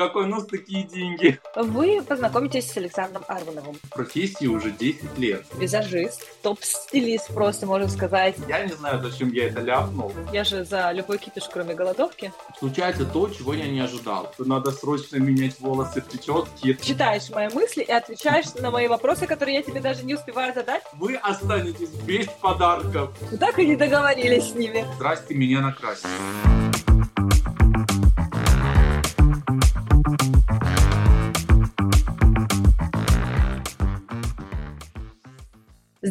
Как у нас такие деньги? Вы познакомитесь с Александром Арвановым. В профессии уже 10 лет. Визажист, топ-стилист, просто можно сказать. Я не знаю, зачем я это ляпнул. Я же за любой кипиш, кроме голодовки. Случается то, чего я не ожидал. Надо срочно менять волосы, прически. Читаешь мои мысли и отвечаешь на мои вопросы, которые я тебе даже не успеваю задать. Вы останетесь без подарков. Мы так и не договорились с ними. Здрасте, меня накрасили.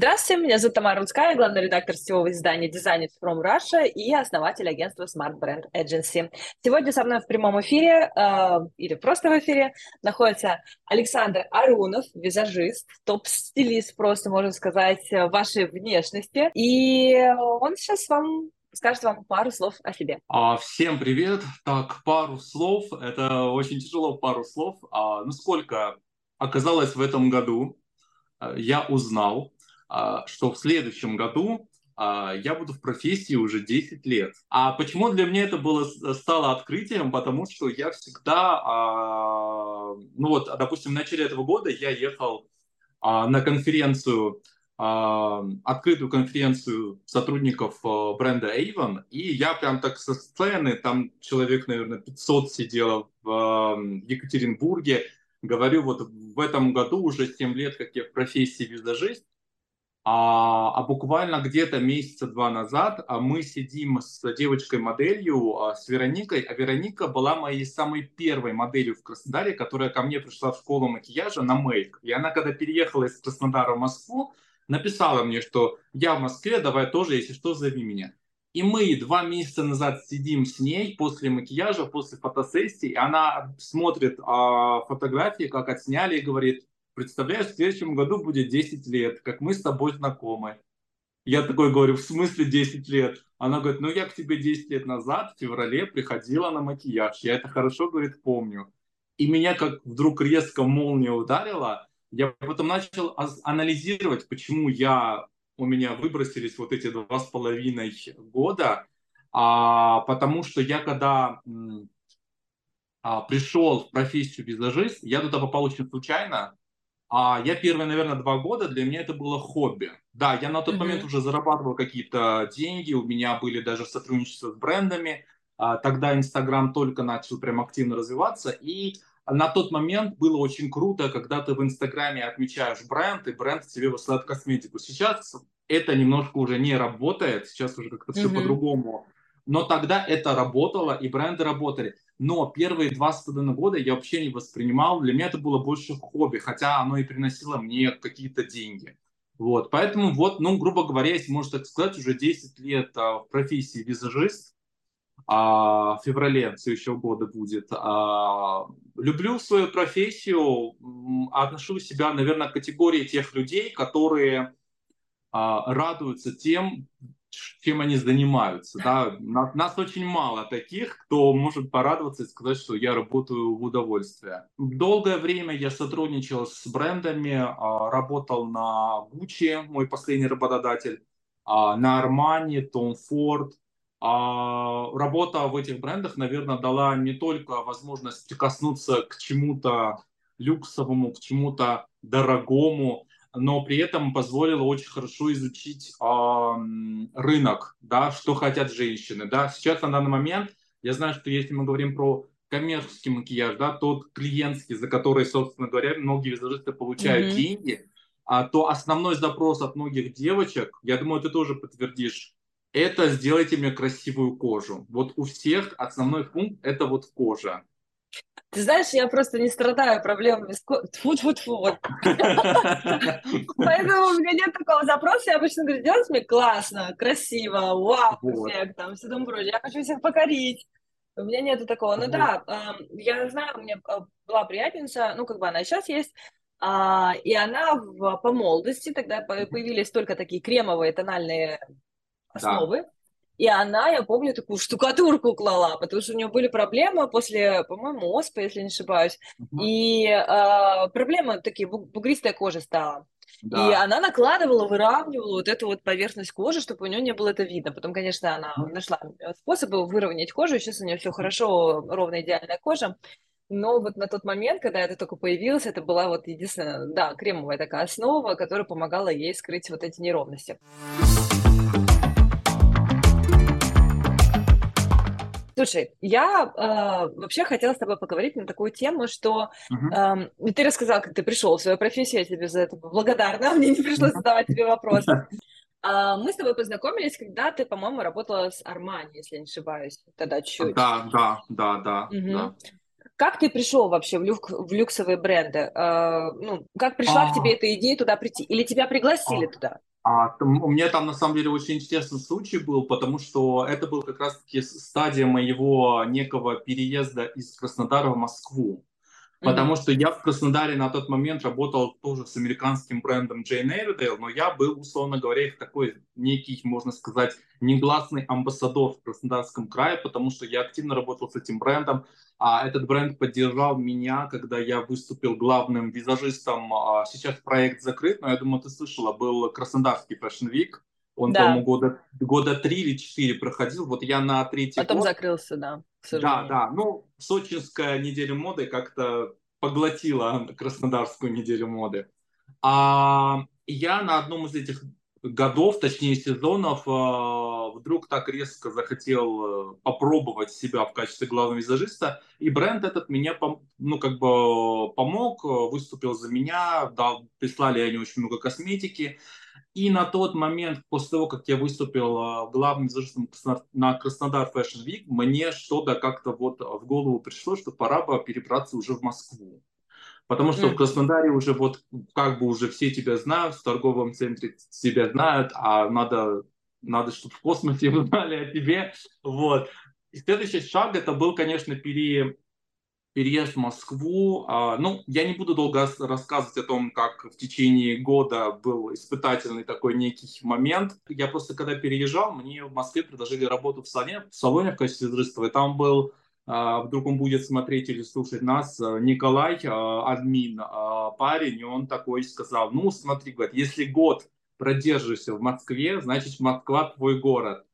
Здравствуйте, меня зовут Тамара Рудская, главный редактор сетевого издания Designers from Russia и основатель агентства Smart Brand Agency. Сегодня со мной в прямом эфире, э, или просто в эфире, находится Александр Арунов, визажист, топ-стилист, просто можно сказать, вашей внешности. И он сейчас вам скажет вам пару слов о себе. А, всем привет. Так, пару слов. Это очень тяжело, пару слов. А, ну, сколько оказалось в этом году, э, я узнал, что в следующем году а, я буду в профессии уже 10 лет. А почему для меня это было стало открытием? Потому что я всегда, а, ну вот, допустим, в начале этого года я ехал на конференцию, открытую конференцию сотрудников бренда Avon, и я прям так со сцены, там человек, наверное, 500 сидело в Екатеринбурге, говорю, вот в этом году уже 7 лет, как я в профессии визажист, а, а буквально где-то месяца два назад а мы сидим с девочкой-моделью, а, с Вероникой. А Вероника была моей самой первой моделью в Краснодаре, которая ко мне пришла в школу макияжа на мейк. И она, когда переехала из Краснодара в Москву, написала мне, что я в Москве, давай тоже, если что, зови меня. И мы два месяца назад сидим с ней после макияжа, после фотосессии, и она смотрит а, фотографии, как отсняли, и говорит, представляешь, в следующем году будет 10 лет, как мы с тобой знакомы. Я такой говорю, в смысле 10 лет? Она говорит, ну я к тебе 10 лет назад, в феврале, приходила на макияж. Я это хорошо, говорит, помню. И меня как вдруг резко молния ударила. Я потом начал анализировать, почему я, у меня выбросились вот эти два с половиной года. А, потому что я когда а, пришел в профессию визажист, я туда попал очень случайно. А я первые, наверное, два года для меня это было хобби. Да, я на тот mm-hmm. момент уже зарабатывал какие-то деньги, у меня были даже сотрудничества с брендами. А, тогда Инстаграм только начал прям активно развиваться, и на тот момент было очень круто, когда ты в Инстаграме отмечаешь бренд, и бренд тебе высылает косметику. Сейчас это немножко уже не работает, сейчас уже как-то mm-hmm. все по-другому. Но тогда это работало, и бренды работали но первые два с половиной года я вообще не воспринимал, для меня это было больше хобби, хотя оно и приносило мне какие-то деньги. Вот, поэтому вот, ну, грубо говоря, если можно так сказать, уже 10 лет а, в профессии визажист, а, в феврале следующего года будет. А, люблю свою профессию, отношу себя, наверное, к категории тех людей, которые а, радуются тем, чем они занимаются. Да? Нас очень мало таких, кто может порадоваться и сказать, что я работаю в удовольствие. Долгое время я сотрудничал с брендами, а, работал на Gucci, мой последний работодатель, а, на Armani, Tom Ford. А, работа в этих брендах, наверное, дала не только возможность прикоснуться к чему-то люксовому, к чему-то дорогому, но при этом позволило очень хорошо изучить э, рынок, да, что хотят женщины. Да. Сейчас на данный момент я знаю, что если мы говорим про коммерческий макияж, да, тот клиентский, за который, собственно говоря, многие визажисты получают mm-hmm. деньги, а, то основной запрос от многих девочек, я думаю, ты тоже подтвердишь, это сделайте мне красивую кожу. Вот у всех основной пункт это вот кожа. Ты знаешь, я просто не страдаю проблемами с тьфу тьфу тьфу Поэтому у меня нет такого запроса. Я обычно говорю, делать мне классно, красиво, вау, эффект, там, все тому прочее. Я хочу всех покорить. У меня нету такого. Ну да, я знаю, у меня а, была приятельница, ну как бы она сейчас есть, а, и она в, по молодости, тогда появились только такие кремовые тональные основы. И она, я помню, такую штукатурку клала, потому что у нее были проблемы после, по-моему, оспы, если не ошибаюсь. Uh-huh. И э, проблемы такие, бугристая кожа стала. Да. И она накладывала, выравнивала вот эту вот поверхность кожи, чтобы у нее не было это видно. Потом, конечно, она нашла способы выровнять кожу, сейчас у нее все хорошо, ровная идеальная кожа. но вот на тот момент, когда это только появилось, это была вот единственная, да, кремовая такая основа, которая помогала ей скрыть вот эти неровности. Слушай, я э, вообще хотела с тобой поговорить на такую тему, что uh-huh. э, ты рассказал, как ты пришел в свою профессию, я тебе за это благодарна, мне не пришлось задавать тебе вопросы. А, мы с тобой познакомились, когда ты, по-моему, работала с Армани, если не ошибаюсь, тогда чуть. Да, да, да, да. Угу. да. Как ты пришел вообще в, люк, в люксовые бренды? А, ну, как пришла а... к тебе эта идея туда прийти? Или тебя пригласили а... туда? А, там, у меня там на самом деле очень интересный случай был, потому что это был как раз-таки стадия моего некого переезда из Краснодара в Москву. Потому mm-hmm. что я в Краснодаре на тот момент работал тоже с американским брендом Jane Airedale, но я был, условно говоря, их такой некий, можно сказать, негласный амбассадор в Краснодарском крае, потому что я активно работал с этим брендом. А этот бренд поддержал меня, когда я выступил главным визажистом. А сейчас проект закрыт, но я думаю, ты слышала, был Краснодарский Fashion Week. Он, да. по-моему, года, года три или четыре проходил. Вот я на третий Потом год... закрылся, да. Да, да. Ну, сочинская неделя моды как-то поглотила Краснодарскую неделю моды. А я на одном из этих годов, точнее сезонов, а, вдруг так резко захотел э, попробовать себя в качестве главного визажиста, и бренд этот меня, ну, как бы помог, выступил за меня, дал, прислали они очень много косметики, и на тот момент, после того, как я выступил э, главным визажистом на Краснодар Fashion Week, мне что-то как-то вот в голову пришло, что пора бы перебраться уже в Москву. Потому что mm. в Краснодаре уже вот как бы уже все тебя знают, в торговом центре тебя знают, а надо, надо чтобы в космосе узнали о тебе. Вот. И следующий шаг это был, конечно, пере, переезд в Москву. А, ну, я не буду долго рассказывать о том, как в течение года был испытательный такой некий момент. Я просто, когда переезжал, мне в Москве предложили работу в салоне, в салоне в качестве визажиста, и там был вдруг он будет смотреть или слушать нас, а, Николай, админ, парень, и он такой сказал, ну, смотри, говорит, если год продержишься в Москве, значит, Москва твой город.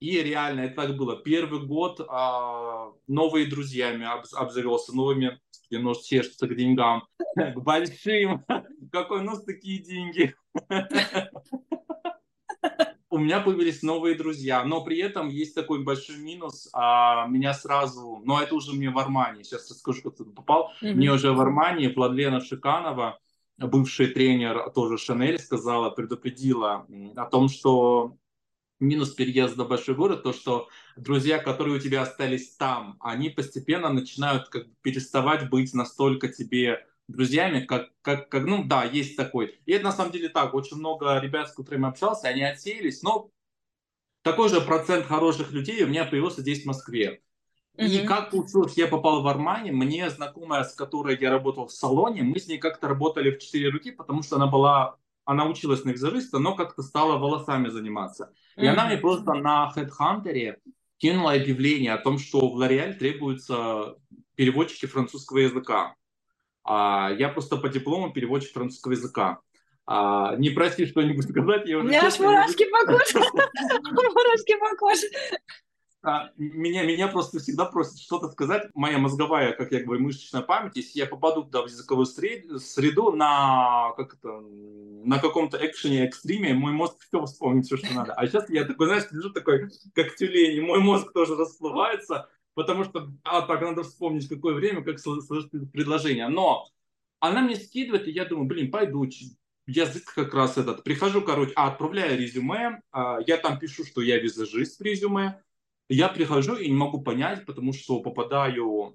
И реально это так было. Первый год а, новые друзьями об, обзавелся, новыми, нож чешется к деньгам, к большим. Какой у такие деньги? У меня появились новые друзья, но при этом есть такой большой минус. А, меня сразу, но это уже мне в Армании, сейчас расскажу, как туда попал. Mm-hmm. Мне уже в Армании Владлена Шиканова, бывший тренер тоже Шанель, сказала, предупредила о том, что минус переезда в большой город, то, что друзья, которые у тебя остались там, они постепенно начинают как бы переставать быть настолько тебе друзьями, как, как, как, ну да, есть такой. И это на самом деле так, очень много ребят, с которыми общался, они отсеялись, но такой же процент хороших людей у меня появился здесь в Москве. И как получилось, я попал в Армани, мне знакомая, с которой я работал в салоне, мы с ней как-то работали в четыре руки, потому что она была она училась на визажиста, но как-то стала волосами заниматься. И она мне просто на HeadHunter кинула объявление о том, что в L'Oreal требуются переводчики французского языка. А я просто по диплому переводчик французского языка. А, не проси что-нибудь сказать. Я уже У меня аж мурашки по коже. Мурашки по коже. А, меня, меня просто всегда просят что-то сказать. Моя мозговая, как я говорю, мышечная память, если я попаду туда в языковую среду на, как это, на каком-то экшене, экстриме, мой мозг все вспомнит, все, что надо. А сейчас я такой, знаешь, лежу такой, как тюлень, и мой мозг тоже расплывается, потому что, а, так, надо вспомнить, какое время, как сложить предложение. Но она мне скидывает, и я думаю, блин, пойду, язык как раз этот. Прихожу, короче, а, отправляю резюме, а, я там пишу, что я визажист в резюме, я прихожу и не могу понять, потому что попадаю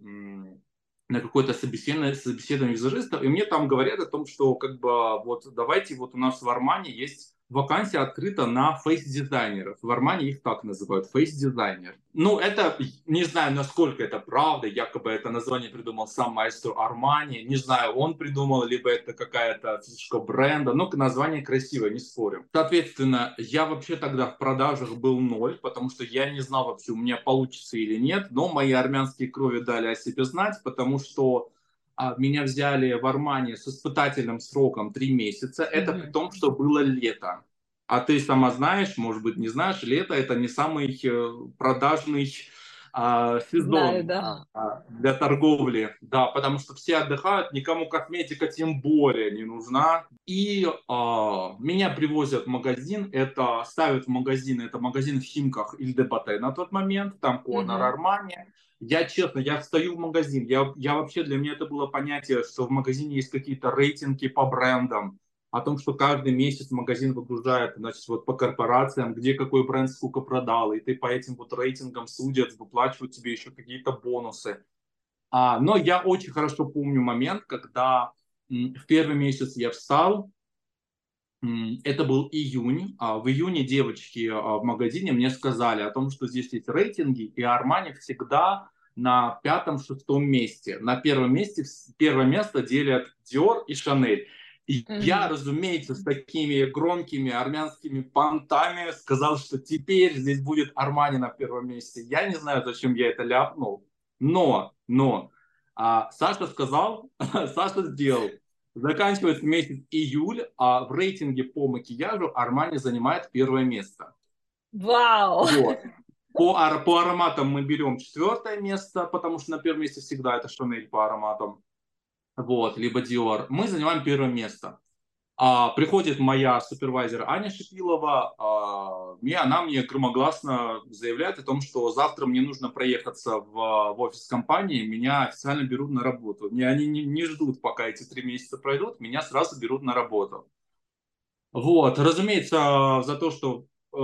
на какое-то собеседование, собеседование визажиста, и мне там говорят о том, что как бы вот давайте вот у нас в Армани есть вакансия открыта на фейс-дизайнеров. В Армани их так называют, face designer. Ну, это, не знаю, насколько это правда, якобы это название придумал сам мастер Армани, не знаю, он придумал, либо это какая-то фишка бренда, но название красивое, не спорю. Соответственно, я вообще тогда в продажах был ноль, потому что я не знал вообще, у меня получится или нет, но мои армянские крови дали о себе знать, потому что меня взяли в Армании с испытательным сроком три месяца. Это mm-hmm. при том, что было лето. А ты сама знаешь, может быть, не знаешь, лето это не самый э, продажный а, сезон Знаю, да. а, для торговли, да, потому что все отдыхают, никому косметика тем более не нужна. И а, меня привозят в магазин, это ставят в магазин, это магазин в Химках или Дебате на тот момент, там Корнер mm-hmm. Армани. Я честно, я встаю в магазин, я, я вообще, для меня это было понятие, что в магазине есть какие-то рейтинги по брендам, о том, что каждый месяц магазин выгружает, значит, вот по корпорациям, где какой бренд сколько продал, и ты по этим вот рейтингам судят, выплачивают тебе еще какие-то бонусы. А, но я очень хорошо помню момент, когда в первый месяц я встал, это был июнь. А в июне девочки а, в магазине мне сказали о том, что здесь есть рейтинги, и Армани всегда на пятом-шестом месте. На первом месте, первое место делят Dior и Chanel. И mm-hmm. я, разумеется, с такими громкими армянскими понтами сказал, что теперь здесь будет Армани на первом месте. Я не знаю, зачем я это ляпнул, но, но, а, Саша сказал, Саша сделал. Заканчивается месяц июль, а в рейтинге по макияжу Армани занимает первое место. Вау! Вот. По, ар- по ароматам мы берем четвертое место, потому что на первом месте всегда это Шанель по ароматам вот, либо Dior, мы занимаем первое место. А, приходит моя супервайзер Аня Шипилова, а, и она мне громогласно заявляет о том, что завтра мне нужно проехаться в, в офис компании, меня официально берут на работу. Мне, они не, не ждут, пока эти три месяца пройдут, меня сразу берут на работу. Вот, разумеется, за то, что э,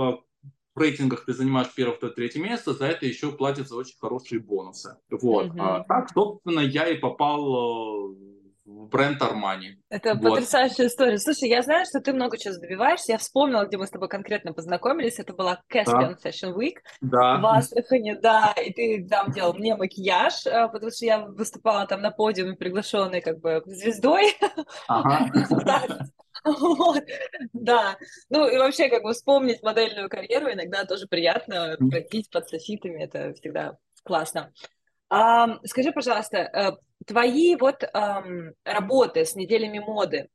в рейтингах ты занимаешь первое, второе, третье место, за это еще платятся очень хорошие бонусы. Вот. Mm-hmm. А, так, собственно, я и попал э, в бренд Армани. Это вот. потрясающая история. Слушай, я знаю, что ты много чего добиваешься. Я вспомнила, где мы с тобой конкретно познакомились. Это была Caspian да. Fashion Week да. в Астрахани, да. И ты там делал мне макияж, э, потому что я выступала там на подиуме, приглашенной как бы звездой. Ага. Вот, да. Ну и вообще, как бы вспомнить модельную карьеру иногда тоже приятно, пройтись под софитами, это всегда классно. Скажи, пожалуйста, э, твои вот работы с неделями моды,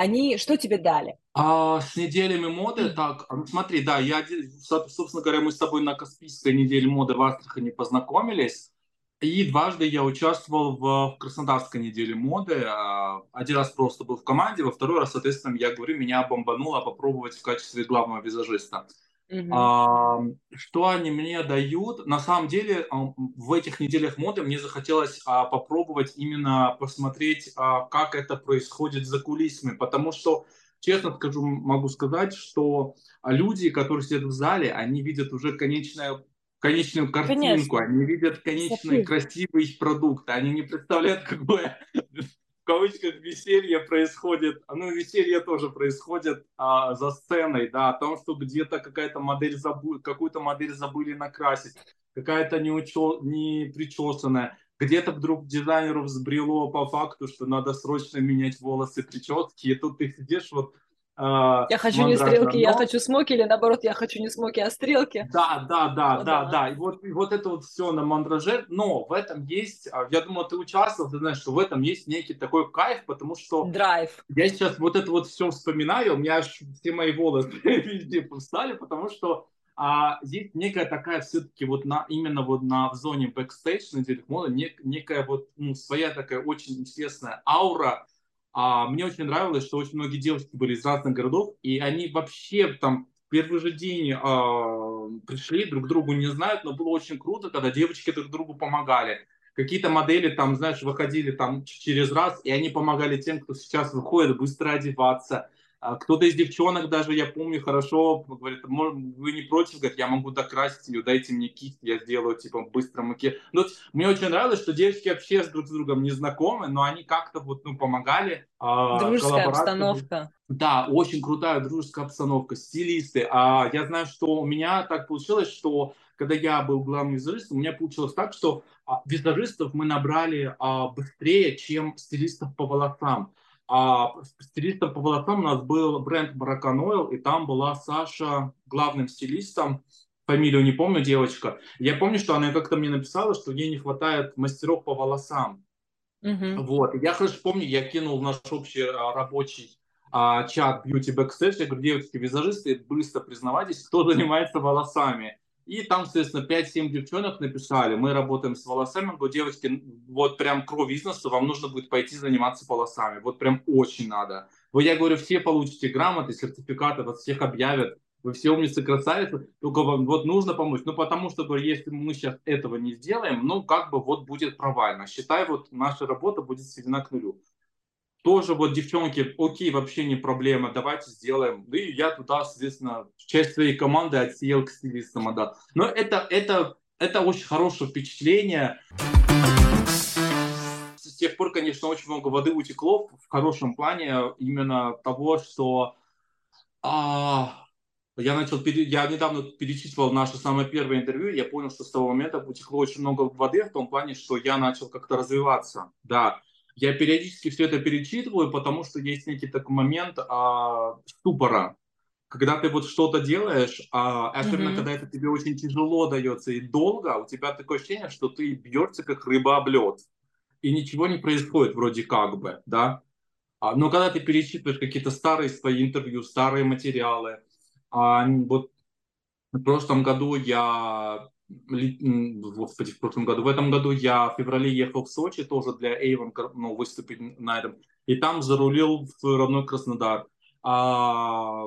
они что тебе дали? А, с неделями моды, так, смотри, да, я, собственно говоря, мы с тобой на Каспийской неделе моды в Астрахани познакомились. И дважды я участвовал в, в Краснодарской неделе моды. А, один раз просто был в команде, во второй раз, соответственно, я говорю, меня бомбануло попробовать в качестве главного визажиста. Uh-huh. А, что они мне дают? На самом деле, а, в этих неделях моды мне захотелось а, попробовать именно посмотреть, а, как это происходит за кулисами, потому что, честно скажу, могу сказать, что люди, которые сидят в зале, они видят уже конечное конечную картинку, Конечно. они видят конечный красивый продукт, они не представляют, какое кавычках веселье происходит, ну веселье тоже происходит а, за сценой, да, о том, что где-то какая-то модель забыли, какую-то модель забыли накрасить, какая-то не, учё, не причесанная, где-то вдруг дизайнеру взбрело по факту, что надо срочно менять волосы, прически, и тут ты сидишь вот я хочу не стрелки, я хочу smoky, или наоборот, я хочу не smoky, а стрелки. Да, да, да, ну, да, да, да. И вот, и вот это вот все на мандраже, но в этом есть, а, я думаю, ты участвовал, ты знаешь, что в этом есть некий такой кайф, потому что... Драйв. Я сейчас вот это вот все вспоминаю, у меня аж все мои волосы везде встали, потому что а, есть некая такая все-таки вот на, именно вот на, в зоне бэкстейдж на неделе моды, нек, некая вот ну, своя такая очень интересная аура, а мне очень нравилось, что очень многие девушки были из разных городов, и они вообще там в первый же день а, пришли, друг другу не знают, но было очень круто, когда девочки друг другу помогали. Какие-то модели там, знаешь, выходили там через раз, и они помогали тем, кто сейчас выходит, быстро одеваться, кто-то из девчонок даже, я помню хорошо, говорит, вы не против, говорит, я могу докрасить ее, дайте мне кисть, я сделаю, типа, быстро макияж. Ну, мне очень нравилось, что девочки вообще друг с другом не знакомы, но они как-то вот, ну, помогали. А, Дружеская обстановка. Да, очень крутая дружеская обстановка, стилисты. А я знаю, что у меня так получилось, что когда я был главным визажистом, у меня получилось так, что а, визажистов мы набрали а, быстрее, чем стилистов по волосам. А стилистом по волосам у нас был бренд Баракан Oil, и там была Саша главным стилистом. Фамилию не помню, девочка. Я помню, что она как-то мне написала, что ей не хватает мастеров по волосам. Uh-huh. Вот. я хорошо помню, я кинул в наш общий а, рабочий а, чат Beauty Backstage. Я говорю, девочки, визажисты, быстро признавайтесь, кто занимается волосами. И там, соответственно, 5-7 девчонок написали, мы работаем с волосами, говорю, девочки, вот прям кровь бизнеса, вам нужно будет пойти заниматься волосами, вот прям очень надо. Вот я говорю, все получите грамоты, сертификаты, вас всех объявят, вы все умницы, красавицы, только вам вот нужно помочь. Ну, потому что, если мы сейчас этого не сделаем, ну, как бы вот будет провально. Считай, вот наша работа будет сведена к нулю тоже вот девчонки, окей, вообще не проблема, давайте сделаем. Ну и я туда, соответственно, часть своей команды отсеял к стилистам отдал. Но это, это, это очень хорошее впечатление. С тех пор, конечно, очень много воды утекло в хорошем плане именно того, что а, я начал, я недавно перечитывал наше самое первое интервью, я понял, что с того момента утекло очень много воды в том плане, что я начал как-то развиваться, да, я периодически все это перечитываю, потому что есть некий такой момент а, ступора, когда ты вот что-то делаешь, а, особенно mm-hmm. когда это тебе очень тяжело дается и долго, у тебя такое ощущение, что ты бьешься как рыба об лед, и ничего не происходит вроде как бы, да. А, но когда ты перечитываешь какие-то старые свои интервью, старые материалы, а, вот в прошлом году я господи, в прошлом году. В этом году я в феврале ехал в Сочи тоже для Avon ну, выступить на этом. И там зарулил в родной Краснодар. А,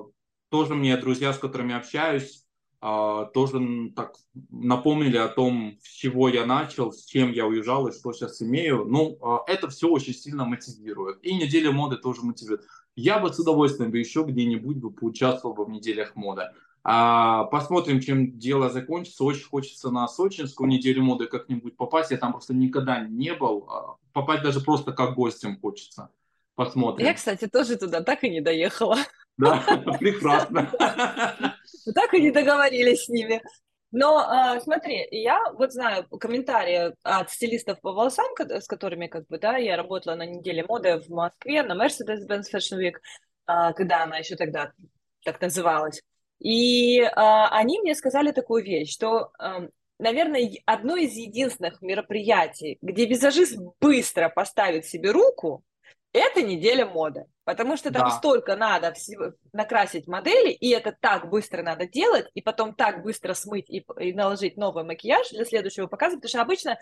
тоже мне друзья, с которыми общаюсь, а, тоже так напомнили о том, с чего я начал, с чем я уезжал и что сейчас имею. Ну, а, это все очень сильно мотивирует. И неделя моды тоже мотивирует. Я бы с удовольствием бы еще где-нибудь бы поучаствовал бы в неделях моды. А, посмотрим, чем дело закончится. Очень хочется на сочинскую неделю моды как-нибудь попасть. Я там просто никогда не был. А, попасть даже просто как гостем хочется. Посмотрим. Я, кстати, тоже туда так и не доехала. Да, прекрасно. Так и не договорились с ними. Но а, смотри, я вот знаю комментарии от стилистов по волосам, с которыми как бы, да, я работала на неделе моды в Москве, на Mercedes-Benz Fashion Week, а, когда она еще тогда так называлась. И э, они мне сказали такую вещь, что, э, наверное, одно из единственных мероприятий, где визажист быстро поставит себе руку, это неделя моды. Потому что там да. столько надо всего, накрасить модели, и это так быстро надо делать, и потом так быстро смыть и, и наложить новый макияж для следующего показа, потому что обычно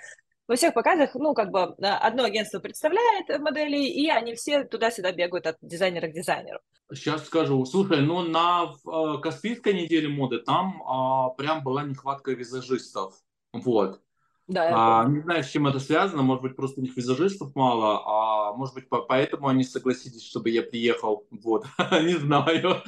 во всех показах, ну, как бы э, одно агентство представляет модели, и они все туда-сюда бегают от дизайнера к дизайнеру. Сейчас скажу. Слушай, ну на э, Каспийской неделе моды там э, прям была нехватка визажистов. Вот. Да, а, не знаю, с чем это связано. Может быть, просто у них визажистов мало, а может быть, по поэтому они согласились, чтобы я приехал. Вот, не знаю.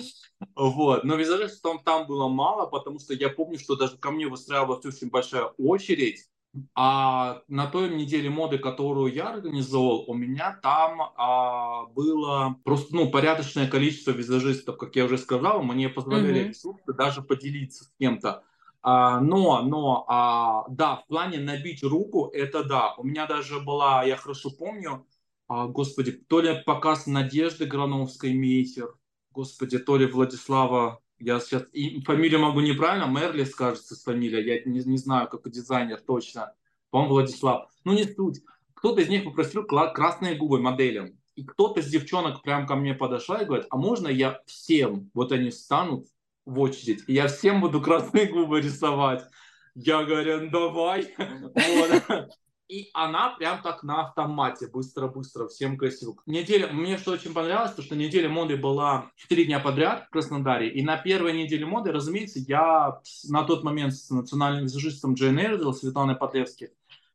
Вот, но визажистов там, там было мало, потому что я помню, что даже ко мне выстраивалась очень большая очередь. А на той неделе моды, которую я организовал, у меня там а, было просто ну, порядочное количество визажистов, как я уже сказал, мне позволяли mm-hmm. даже поделиться с кем-то. А, но, но, а, да, в плане набить руку, это да. У меня даже была, я хорошо помню, а, господи, то ли показ Надежды Грановской Мейхер, господи, то ли Владислава я сейчас и фамилию могу неправильно, Мерлис, кажется, с фамилией, я не, не знаю, как дизайнер точно, по-моему, Владислав. Ну, не суть. Кто-то из них попросил красные губы моделям. И кто-то из девчонок прям ко мне подошла и говорит, а можно я всем, вот они встанут в очередь, и я всем буду красные губы рисовать. Я говорю, ну, давай. И она прям так на автомате, быстро-быстро, всем красиво. Неделя, мне что очень понравилось, то что неделя моды была 4 дня подряд в Краснодаре. И на первой неделе моды, разумеется, я на тот момент с национальным визажистом Джейн Эрдел, Светланой Потлевски,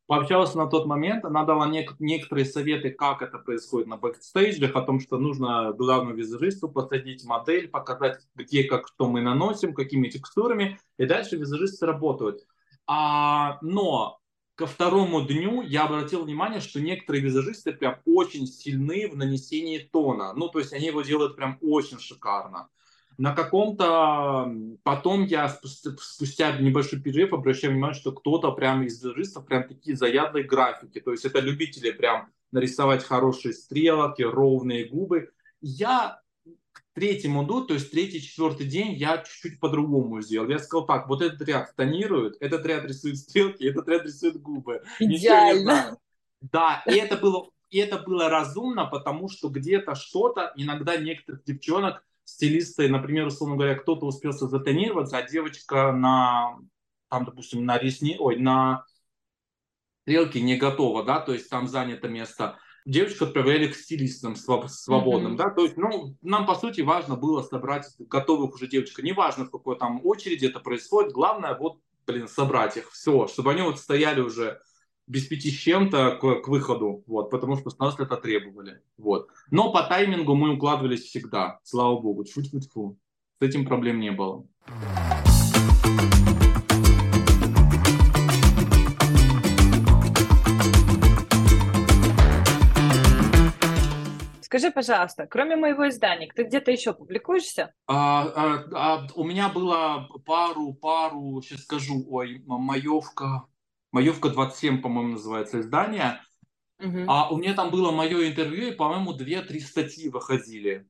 пообщался на тот момент. Она дала нек- некоторые советы, как это происходит на бэкстейджах, о том, что нужно главному визажисту посадить модель, показать, где, как, что мы наносим, какими текстурами, и дальше визажисты работают. А, но ко второму дню я обратил внимание, что некоторые визажисты прям очень сильны в нанесении тона. Ну, то есть они его делают прям очень шикарно. На каком-то... Потом я спустя, небольшой перерыв обращаю внимание, что кто-то прям из визажистов прям такие заядлые графики. То есть это любители прям нарисовать хорошие стрелки, ровные губы. Я третьему иду, то есть третий, четвертый день я чуть-чуть по-другому сделал. Я сказал так, вот этот ряд тонирует, этот ряд рисует стрелки, этот ряд рисует губы. Идеально. Да, и это было и это было разумно, потому что где-то что-то, иногда некоторых девчонок, стилисты, например, условно говоря, кто-то успел затонироваться, а девочка на там, допустим, на ресни, ой, на стрелке не готово, да, то есть там занято место, девочку отправляли к стилистам свободным, mm-hmm. да, то есть, ну, нам, по сути, важно было собрать готовых уже девочек, неважно, в какой там очереди это происходит, главное, вот, блин, собрать их, все, чтобы они вот стояли уже без пяти с чем-то к, к выходу, вот, потому что с нас это требовали, вот. Но по таймингу мы укладывались всегда, слава богу, чуть-чуть, с этим проблем не было. Скажи, пожалуйста, кроме моего издания, ты где-то еще публикуешься? А, а, а, у меня было пару, пару, сейчас скажу, ой, Маевка, Маевка 27, по-моему, называется издание. Угу. А у меня там было мое интервью, и, по-моему, две-три статьи выходили.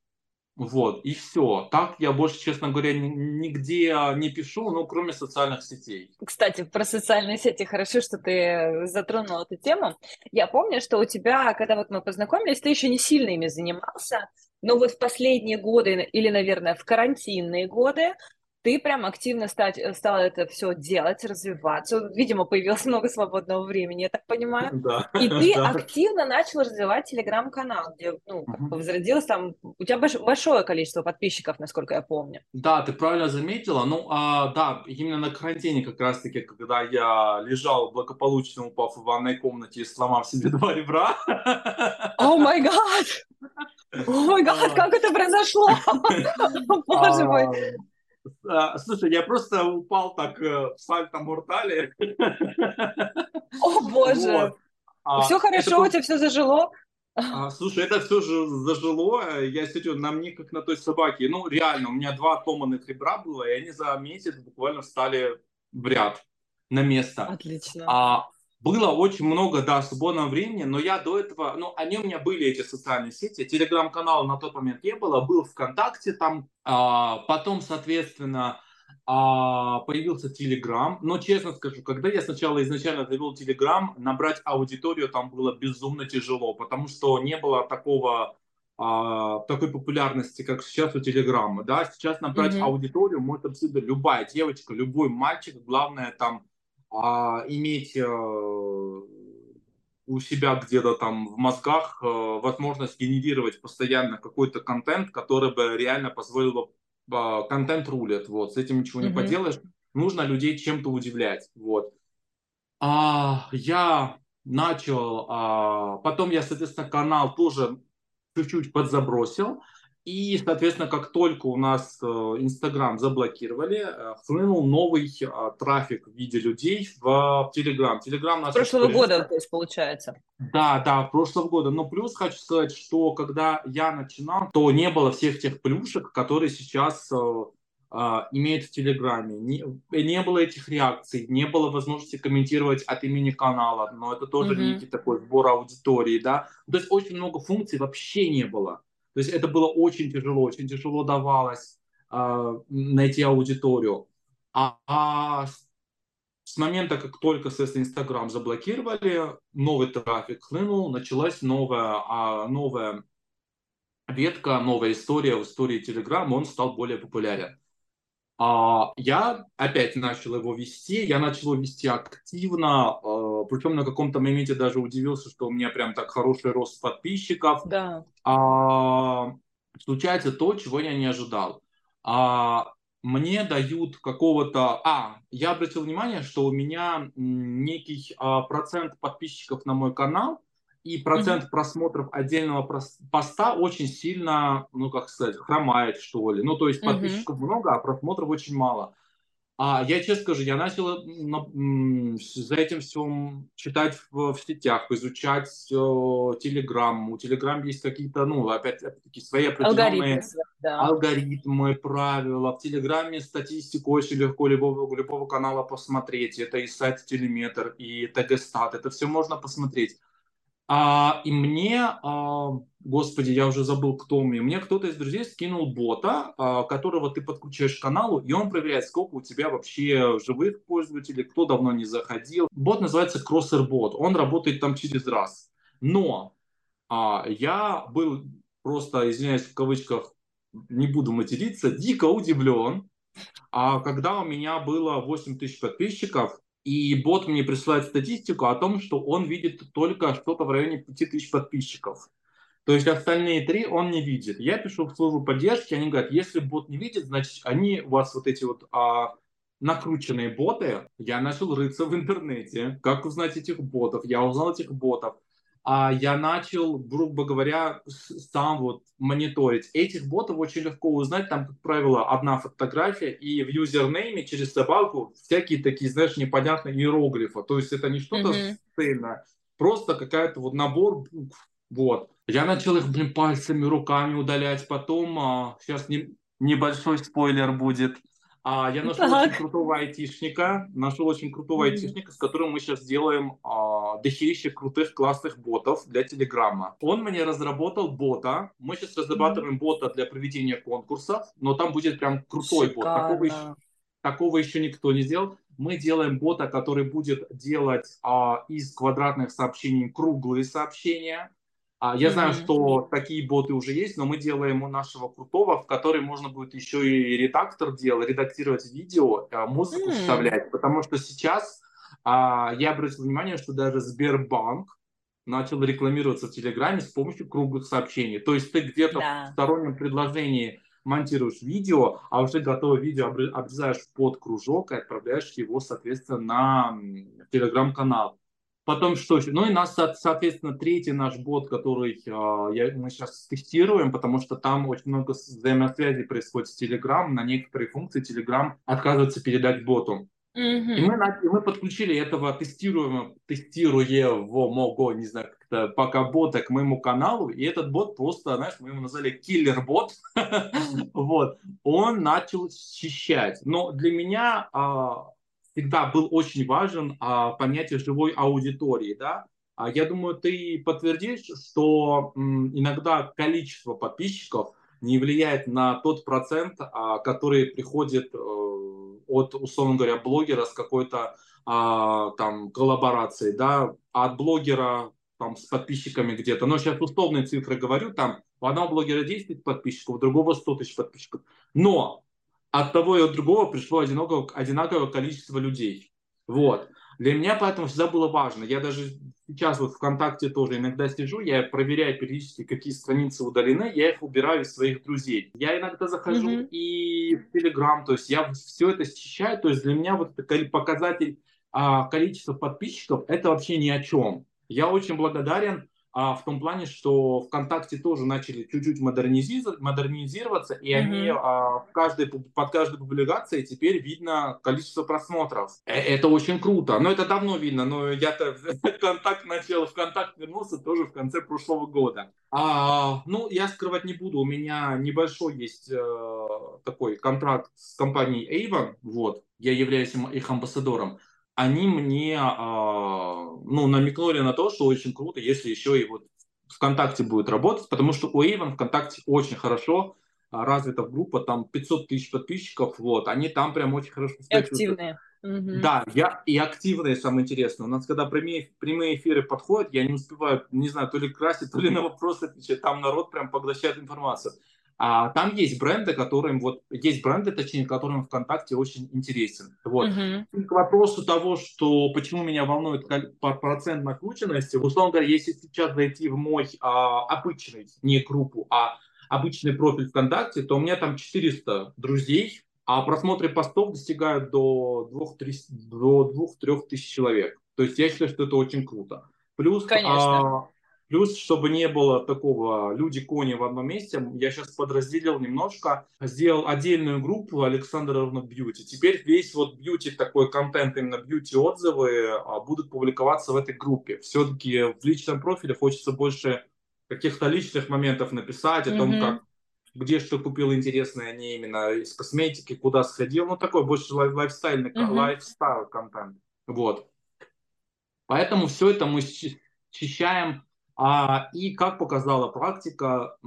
Вот, и все. Так я больше, честно говоря, нигде не пишу, ну, кроме социальных сетей. Кстати, про социальные сети хорошо, что ты затронул эту тему. Я помню, что у тебя, когда вот мы познакомились, ты еще не сильно ими занимался, но вот в последние годы, или, наверное, в карантинные годы, ты прям активно стать, э, стала это все делать, развиваться. Видимо, появилось много свободного времени, я так понимаю. Да. И ты да. активно начал развивать телеграм-канал, где ну, как бы возродилось там... У тебя больш, большое количество подписчиков, насколько я помню. Да, ты правильно заметила. Ну, а, да, именно на карантине как раз-таки, когда я лежал благополучно, упав в ванной комнате и сломав себе два ребра. О май гад! О май гад, как это произошло? Боже мой. А, слушай, я просто упал так э, в сальто-мортале. О, боже! Вот. А, все хорошо, это... у тебя все зажило? А, слушай, это все же зажило. Я сидел на мне, как на той собаке. Ну, реально, у меня два ломаных ребра было, и они за месяц буквально встали в ряд на место. Отлично. А было очень много, да, свободного времени, но я до этого, ну, они у меня были, эти социальные сети, телеграм-канала на тот момент не было, был ВКонтакте там, а, потом, соответственно, а, появился Телеграм, но честно скажу, когда я сначала изначально завел Телеграм, набрать аудиторию там было безумно тяжело, потому что не было такого а, такой популярности, как сейчас у Телеграма, да, сейчас набрать mm-hmm. аудиторию может абсолютно любая девочка, любой мальчик, главное там а иметь э, у себя где-то там в мозгах э, возможность генерировать постоянно какой-то контент, который бы реально позволил бы контент рулит, вот, с этим ничего не mm-hmm. поделаешь, нужно людей чем-то удивлять, вот. А, я начал, а, потом я, соответственно, канал тоже чуть-чуть подзабросил, и, соответственно, как только у нас э, Инстаграм заблокировали, э, хлынул новый э, трафик в виде людей в Телеграм. Телеграм нас прошлого года, то есть, получается. Да, да, прошлого года. Но плюс хочу сказать, что когда я начинал, то не было всех тех плюшек, которые сейчас имеют в Телеграме. Не, не было этих реакций, не было возможности комментировать от имени канала, но это тоже mm-hmm. некий такой сбор аудитории, да. То есть очень много функций вообще не было. То есть это было очень тяжело, очень тяжело давалось э, найти аудиторию. А, а с момента, как только, соответственно, Инстаграм заблокировали, новый трафик хлынул, началась новая, а, новая ветка, новая история в истории Телеграма, он стал более популярен. А, я опять начал его вести, я начал его вести активно, а, причем на каком-то моменте даже удивился, что у меня прям так хороший рост подписчиков. Да. А, случается то, чего я не ожидал. А, мне дают какого-то... А, я обратил внимание, что у меня некий а, процент подписчиков на мой канал и процент mm-hmm. просмотров отдельного поста очень сильно, ну, как сказать, хромает, что ли. Ну, то есть подписчиков mm-hmm. много, а просмотров очень мало. А я честно скажу, я начал за этим всем читать в, в сетях, изучать Телеграм. У Телеграм есть какие-то, ну, опять-таки, свои определенные алгоритмы, да. алгоритмы, правила. В Телеграме статистику очень легко любого, любого канала посмотреть. Это и сайт Телеметр, и ТГ-стат. Это все можно посмотреть. А, и мне, а, господи, я уже забыл, кто мне, мне кто-то из друзей скинул бота, а, которого ты подключаешь к каналу, и он проверяет, сколько у тебя вообще живых пользователей, кто давно не заходил. Бот называется Crosser Bot, он работает там через раз. Но а, я был просто, извиняюсь в кавычках, не буду материться, дико удивлен, А когда у меня было 8 тысяч подписчиков, и бот мне присылает статистику о том, что он видит только что-то в районе 5 тысяч подписчиков. То есть остальные три он не видит. Я пишу в службу поддержки, они говорят, если бот не видит, значит, они у вас вот эти вот а, накрученные боты. Я начал рыться в интернете, как узнать этих ботов. Я узнал этих ботов я начал, грубо говоря, сам вот мониторить. Этих ботов очень легко узнать, там, как правило, одна фотография, и в юзернейме через собаку всякие такие, знаешь, непонятные иероглифы. То есть это не что-то mm-hmm. цельное, просто какая-то вот набор букв. Вот. Я начал их, блин, пальцами, руками удалять. Потом, а, сейчас не, небольшой спойлер будет. А, я нашел так. очень крутого айтишника, нашел очень крутого mm-hmm. айтишника, с которым мы сейчас делаем а, дохерища крутых классных ботов для Телеграма. Он мне разработал бота. Мы сейчас разрабатываем mm-hmm. бота для проведения конкурсов, но там будет прям крутой Шикарно. бот. Такого еще, такого еще никто не сделал. Мы делаем бота, который будет делать а, из квадратных сообщений круглые сообщения. А, я mm-hmm. знаю, что такие боты уже есть, но мы делаем у нашего крутого, в который можно будет еще и редактор делать, редактировать видео, а, музыку mm-hmm. вставлять, потому что сейчас а, я обратил внимание, что даже Сбербанк начал рекламироваться в Телеграме с помощью круглых сообщений. То есть ты где-то да. в стороннем предложении монтируешь видео, а уже готовое видео обрезаешь под кружок и отправляешь его, соответственно, на телеграм-канал. Потом что еще? Ну и нас, соответственно, третий наш бот, который э, я, мы сейчас тестируем, потому что там очень много взаимосвязи происходит с Telegram. На некоторые функции Telegram отказывается передать боту. Mm-hmm. И, мы, и мы подключили этого тестируем, тестируемого, не знаю, как-то пока бота к моему каналу, и этот бот просто, знаешь, мы его назвали киллер-бот, вот, он начал счищать. Но для меня а, всегда был очень важен а, понятие живой аудитории, да. А я думаю, ты подтвердишь, что м, иногда количество подписчиков не влияет на тот процент, а, который приходит а, от, условно говоря, блогера с какой-то а, там коллаборацией, да, от блогера там с подписчиками где-то. Но сейчас условные цифры говорю, там у одного блогера 10 подписчиков, у другого 100 тысяч подписчиков. Но от того и от другого пришло одинаковое, одинаковое количество людей. Вот. Для меня поэтому всегда было важно. Я даже сейчас вот ВКонтакте тоже иногда сижу, я проверяю периодически, какие страницы удалены, я их убираю из своих друзей. Я иногда захожу mm-hmm. и в Телеграм, то есть я все это счищаю. То есть для меня вот показатель а, количества подписчиков это вообще ни о чем. Я очень благодарен а, в том плане, что ВКонтакте тоже начали чуть-чуть модернизироваться, модернизироваться и mm-hmm. они а, в каждой, под каждой публикацией теперь видно количество просмотров. Э, это очень круто. Но это давно видно, но я-то ВКонтакт начал, ВКонтакт вернулся тоже в конце прошлого года. А, ну, я скрывать не буду, у меня небольшой есть э, такой контракт с компанией Avon, вот, я являюсь их амбассадором они мне а, ну, намекнули на то, что очень круто, если еще и вот ВКонтакте будет работать, потому что у Avon ВКонтакте очень хорошо а, развита группа, там 500 тысяч подписчиков, вот, они там прям очень хорошо... И активные. Угу. Да, я и активные, самое интересное. У нас, когда прямые, прямые эфиры подходят, я не успеваю, не знаю, то ли красить, то ли на вопросы отвечать. Там народ прям поглощает информацию. А там есть бренды, которым вот есть бренды, точнее, которым ВКонтакте очень интересен. Вот. Uh-huh. К вопросу того, что почему меня волнует процент накрученности, условно говоря, если сейчас зайти в мой а, обычный, не группу, а обычный профиль ВКонтакте, то у меня там 400 друзей, а просмотры постов достигают до 2-3 тысяч человек. То есть я считаю, что это очень круто. Плюс Конечно. А, Плюс, чтобы не было такого люди-кони в одном месте, я сейчас подразделил немножко, сделал отдельную группу Александр Равно Бьюти. Теперь весь вот бьюти, такой контент, именно бьюти-отзывы а, будут публиковаться в этой группе. Все-таки в личном профиле хочется больше каких-то личных моментов написать о том, mm-hmm. как где что купил интересное, не именно из косметики, куда сходил, ну такой больше лайф лайфстайльный, mm-hmm. лайфстайл контент. Вот. Поэтому все это мы счищаем а, и как показала практика,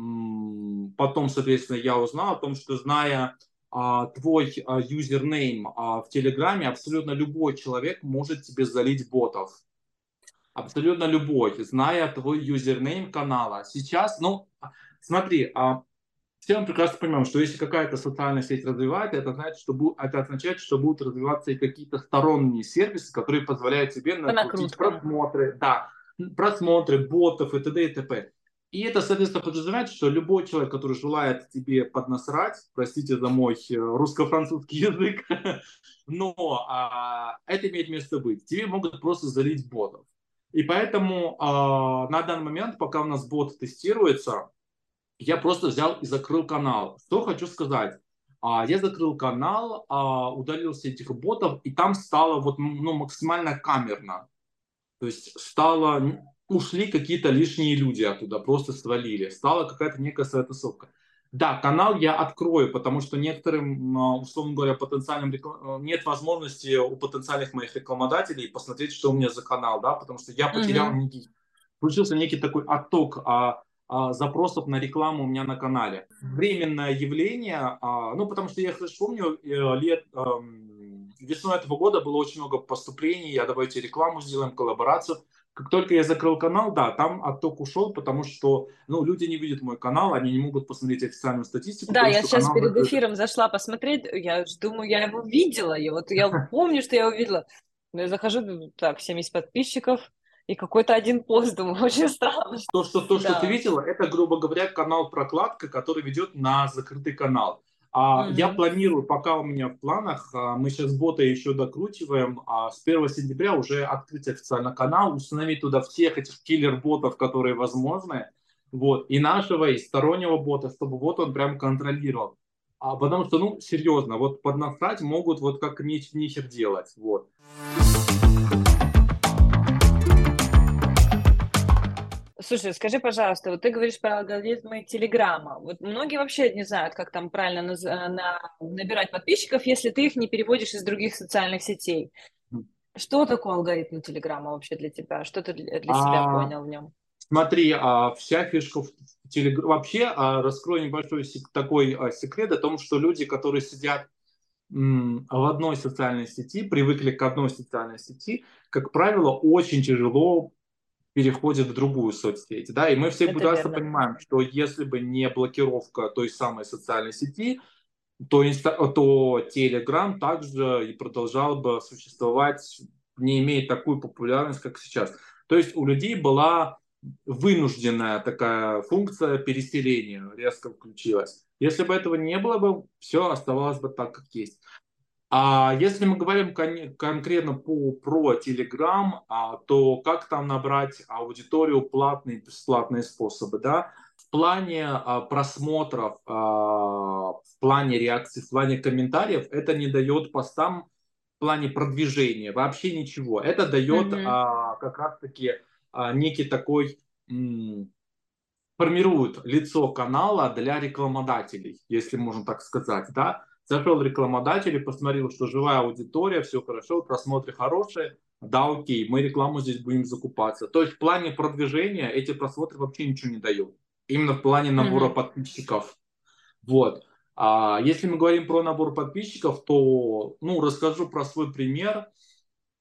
потом, соответственно, я узнал о том, что зная а, твой а, username а, в Телеграме, абсолютно любой человек может тебе залить ботов. Абсолютно любой, зная твой username канала. Сейчас, ну, смотри, а, все мы прекрасно понимаем, что если какая-то социальная сеть развивает, это, значит, что, это означает, что будут развиваться и какие-то сторонние сервисы, которые позволяют тебе накрутить просмотры, да, просмотры, ботов и т.д. и т.п. И это, соответственно, подразумевает, что любой человек, который желает тебе поднасрать, простите за мой э, русско-французский язык, но а, это имеет место быть. Тебе могут просто залить ботов. И поэтому а, на данный момент, пока у нас бот тестируется, я просто взял и закрыл канал. Что хочу сказать. А, я закрыл канал, а, удалил все этих ботов, и там стало вот, ну, максимально камерно. То есть стало ушли какие-то лишние люди оттуда, просто свалили. Стала какая-то некая своя тусовка. Да, канал я открою, потому что некоторым, а, условно говоря, потенциальным реклам... Э, нет возможности у потенциальных моих рекламодателей посмотреть, что у меня за канал, да, потому что я потерял mm-hmm. некий, получился некий такой отток а, а, запросов на рекламу у меня на канале. Временное явление, а, ну, потому что я хорошо помню, э, лет, э, весной этого года было очень много поступлений, я давайте рекламу сделаем, коллаборацию, как только я закрыл канал, да, там отток ушел, потому что, ну, люди не видят мой канал, они не могут посмотреть официальную статистику. Да, я сейчас перед эфиром зашла посмотреть, я думаю, я его видела, и вот я помню, что я его видела. Но я захожу, так, 70 подписчиков, и какой-то один пост, думаю, очень странно. То, что, то, что да. ты видела, это, грубо говоря, канал прокладка, который ведет на закрытый канал. А mm-hmm. Я планирую, пока у меня в планах, а, мы сейчас бота еще докручиваем, а с 1 сентября уже открыть официально канал, установить туда всех этих киллер-ботов, которые возможны, вот, и нашего, и стороннего бота, чтобы вот он прям контролировал. А, потому что, ну, серьезно, вот поднасрать могут вот как нихер делать, вот. Слушай, скажи, пожалуйста, вот ты говоришь про алгоритмы Телеграма. Вот многие вообще не знают, как там правильно наз... Э, на... набирать подписчиков, если ты их не переводишь из других социальных сетей. Что такое алгоритм Телеграма вообще для тебя? Что ты для себя а, понял в нем? Смотри, а, вся фишка в Телеграме... Вообще, а, раскрою небольшой такой а, секрет о том, что люди, которые сидят в одной социальной сети, привыкли к одной социальной сети, как правило, очень тяжело переходит в другую соцсеть. Да? И мы все прекрасно понимаем, что если бы не блокировка той самой социальной сети, то, инста, то Telegram также и продолжал бы существовать, не имея такую популярность, как сейчас. То есть у людей была вынужденная такая функция переселения резко включилась. Если бы этого не было бы, все оставалось бы так, как есть. А если мы говорим кон- конкретно по, про Telegram, а, то как там набрать аудиторию платные и бесплатные способы, да? В плане а, просмотров, а, в плане реакций, в плане комментариев это не дает постам в плане продвижения вообще ничего. Это дает mm-hmm. а, как раз-таки а, некий такой м- формирует лицо канала для рекламодателей, если можно так сказать, да? Зашел рекламодатель и посмотрел, что живая аудитория, все хорошо, просмотры хорошие, да, окей, мы рекламу здесь будем закупаться. То есть в плане продвижения эти просмотры вообще ничего не дают. Именно в плане набора mm-hmm. подписчиков. Вот. А если мы говорим про набор подписчиков, то, ну, расскажу про свой пример.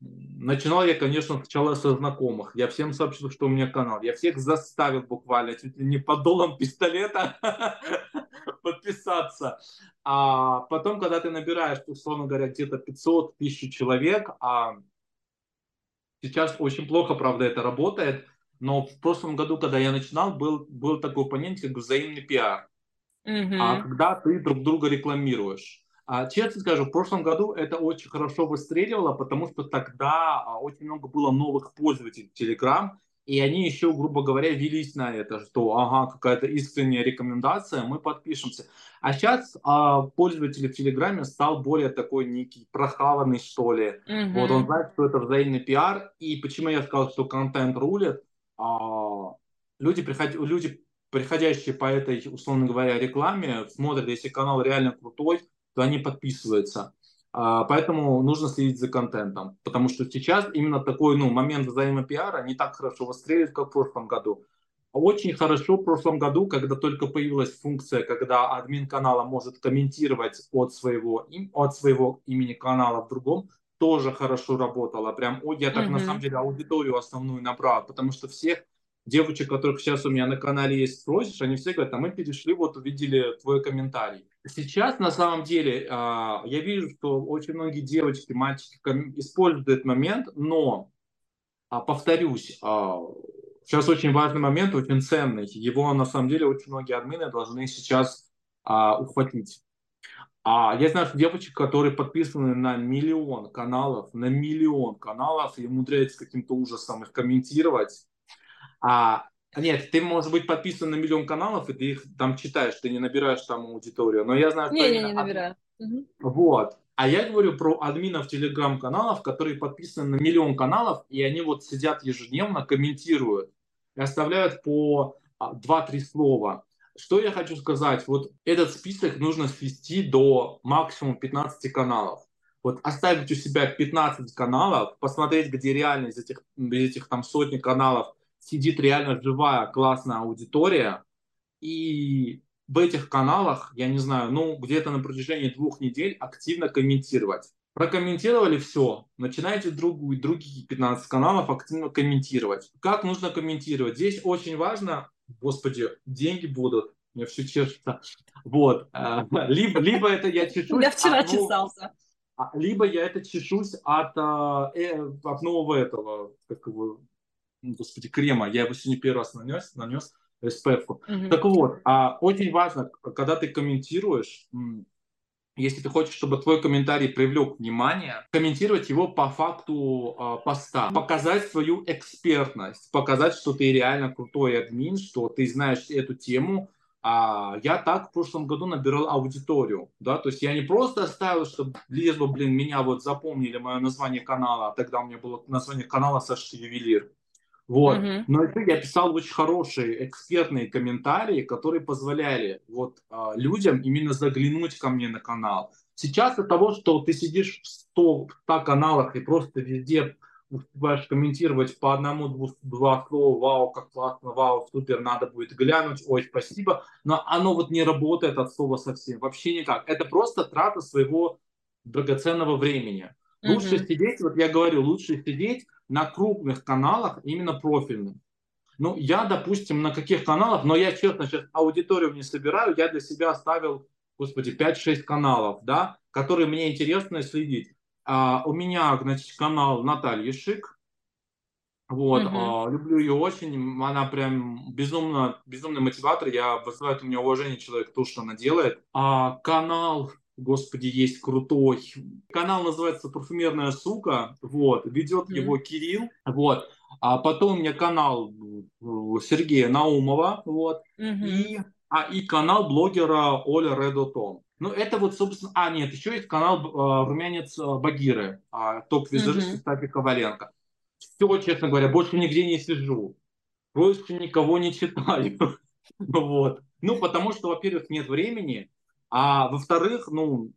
Начинал я, конечно, сначала со знакомых. Я всем сообщил, что у меня канал. Я всех заставил буквально, чуть ли не под долом пистолета подписаться. А потом, когда ты набираешь, условно говоря, где-то 500 тысяч человек, а сейчас очень плохо, правда, это работает, но в прошлом году, когда я начинал, был, был такой понятие, как взаимный пиар. Mm-hmm. А когда ты друг друга рекламируешь. А, честно скажу, в прошлом году это очень хорошо выстреливало, потому что тогда а, очень много было новых пользователей Telegram, и они еще, грубо говоря, велись на это, что ага, какая-то искренняя рекомендация, мы подпишемся. А сейчас а, пользователь в Телеграме стал более такой некий прохаванный, что ли. Mm-hmm. Вот он знает, что это взаимный пиар. И почему я сказал, что контент рулит, а, люди, приход... люди, приходящие по этой, условно говоря, рекламе, смотрят, если канал реально крутой, то они подписываются. А, поэтому нужно следить за контентом, потому что сейчас именно такой ну, момент взаимопиара не так хорошо выстреливает, как в прошлом году. Очень хорошо в прошлом году, когда только появилась функция, когда админ канала может комментировать от своего, от своего имени канала в другом, тоже хорошо работало. Прям я так mm-hmm. на самом деле аудиторию основную набрал, потому что всех девочек, которых сейчас у меня на канале есть, спросишь, они все говорят, а мы перешли, вот увидели твой комментарий. Сейчас, на самом деле, а, я вижу, что очень многие девочки, мальчики используют этот момент, но, а, повторюсь, а, сейчас очень важный момент, очень ценный. Его, на самом деле, очень многие админы должны сейчас ухватить. А я знаю, что девочек, которые подписаны на миллион каналов, на миллион каналов, и умудряются каким-то ужасом их комментировать. А, нет, ты можешь быть подписан на миллион каналов, и ты их там читаешь, ты не набираешь там аудиторию. Но я знаю, что... Не, не, не набираю. Вот. А я говорю про админов телеграм-каналов, которые подписаны на миллион каналов, и они вот сидят ежедневно, комментируют и оставляют по 2-3 а, слова. Что я хочу сказать? Вот этот список нужно свести до максимум 15 каналов. Вот оставить у себя 15 каналов, посмотреть, где реально из этих, из этих там сотни каналов сидит реально живая классная аудитория. И в этих каналах, я не знаю, ну где-то на протяжении двух недель активно комментировать. Прокомментировали все, начинаете другую, другие 15 каналов активно комментировать. Как нужно комментировать? Здесь очень важно господи, деньги будут, мне все чешется. Вот. Э, либо, либо это я чешусь... Я вчера от чесался. А, либо я это чешусь от, а, э, от нового этого, как его, господи, крема. Я его сегодня первый раз нанес, нанес SPF. Угу. Так вот, а, очень важно, когда ты комментируешь, если ты хочешь, чтобы твой комментарий привлек внимание, комментировать его по факту э, поста, показать свою экспертность, показать, что ты реально крутой админ, что ты знаешь эту тему. А я так в прошлом году набирал аудиторию, да, то есть я не просто оставил, чтобы бы, блин, меня вот запомнили мое название канала, а тогда у меня было название канала Саша Ювелир. Вот. Mm-hmm. Но еще я писал очень хорошие экспертные комментарии, которые позволяли вот а, людям именно заглянуть ко мне на канал. Сейчас от того, что ты сидишь в 100, 100 каналах и просто везде успеваешь комментировать по одному, дву, два слова, вау, как классно, вау, супер, надо будет глянуть, ой, спасибо, но оно вот не работает от слова совсем, вообще никак. Это просто трата своего драгоценного времени. Mm-hmm. Лучше сидеть, вот я говорю, лучше сидеть на крупных каналах, именно профильных. Ну, я, допустим, на каких каналах, но я, честно, сейчас аудиторию не собираю, я для себя оставил, господи, 5-6 каналов, да, которые мне интересно следить. А, у меня, значит, канал Натальи Шик, вот, угу. а, люблю ее очень, она прям безумно, безумный мотиватор, я вызываю у меня уважение человек, то, что она делает. А канал господи, есть крутой. Канал называется «Парфюмерная сука», вот, ведет mm-hmm. его Кирилл, вот. А потом у меня канал э, Сергея Наумова, вот, mm-hmm. и, а, и канал блогера Оля Редотон. Ну, это вот, собственно... А, нет, еще есть канал э, «Румянец э, Багиры», э, топ-визажист mm-hmm. Стафи Коваленко. Все, честно говоря, больше нигде не сижу. Больше никого не читаю. вот. Ну, потому что, во-первых, нет времени, а во-вторых, ну,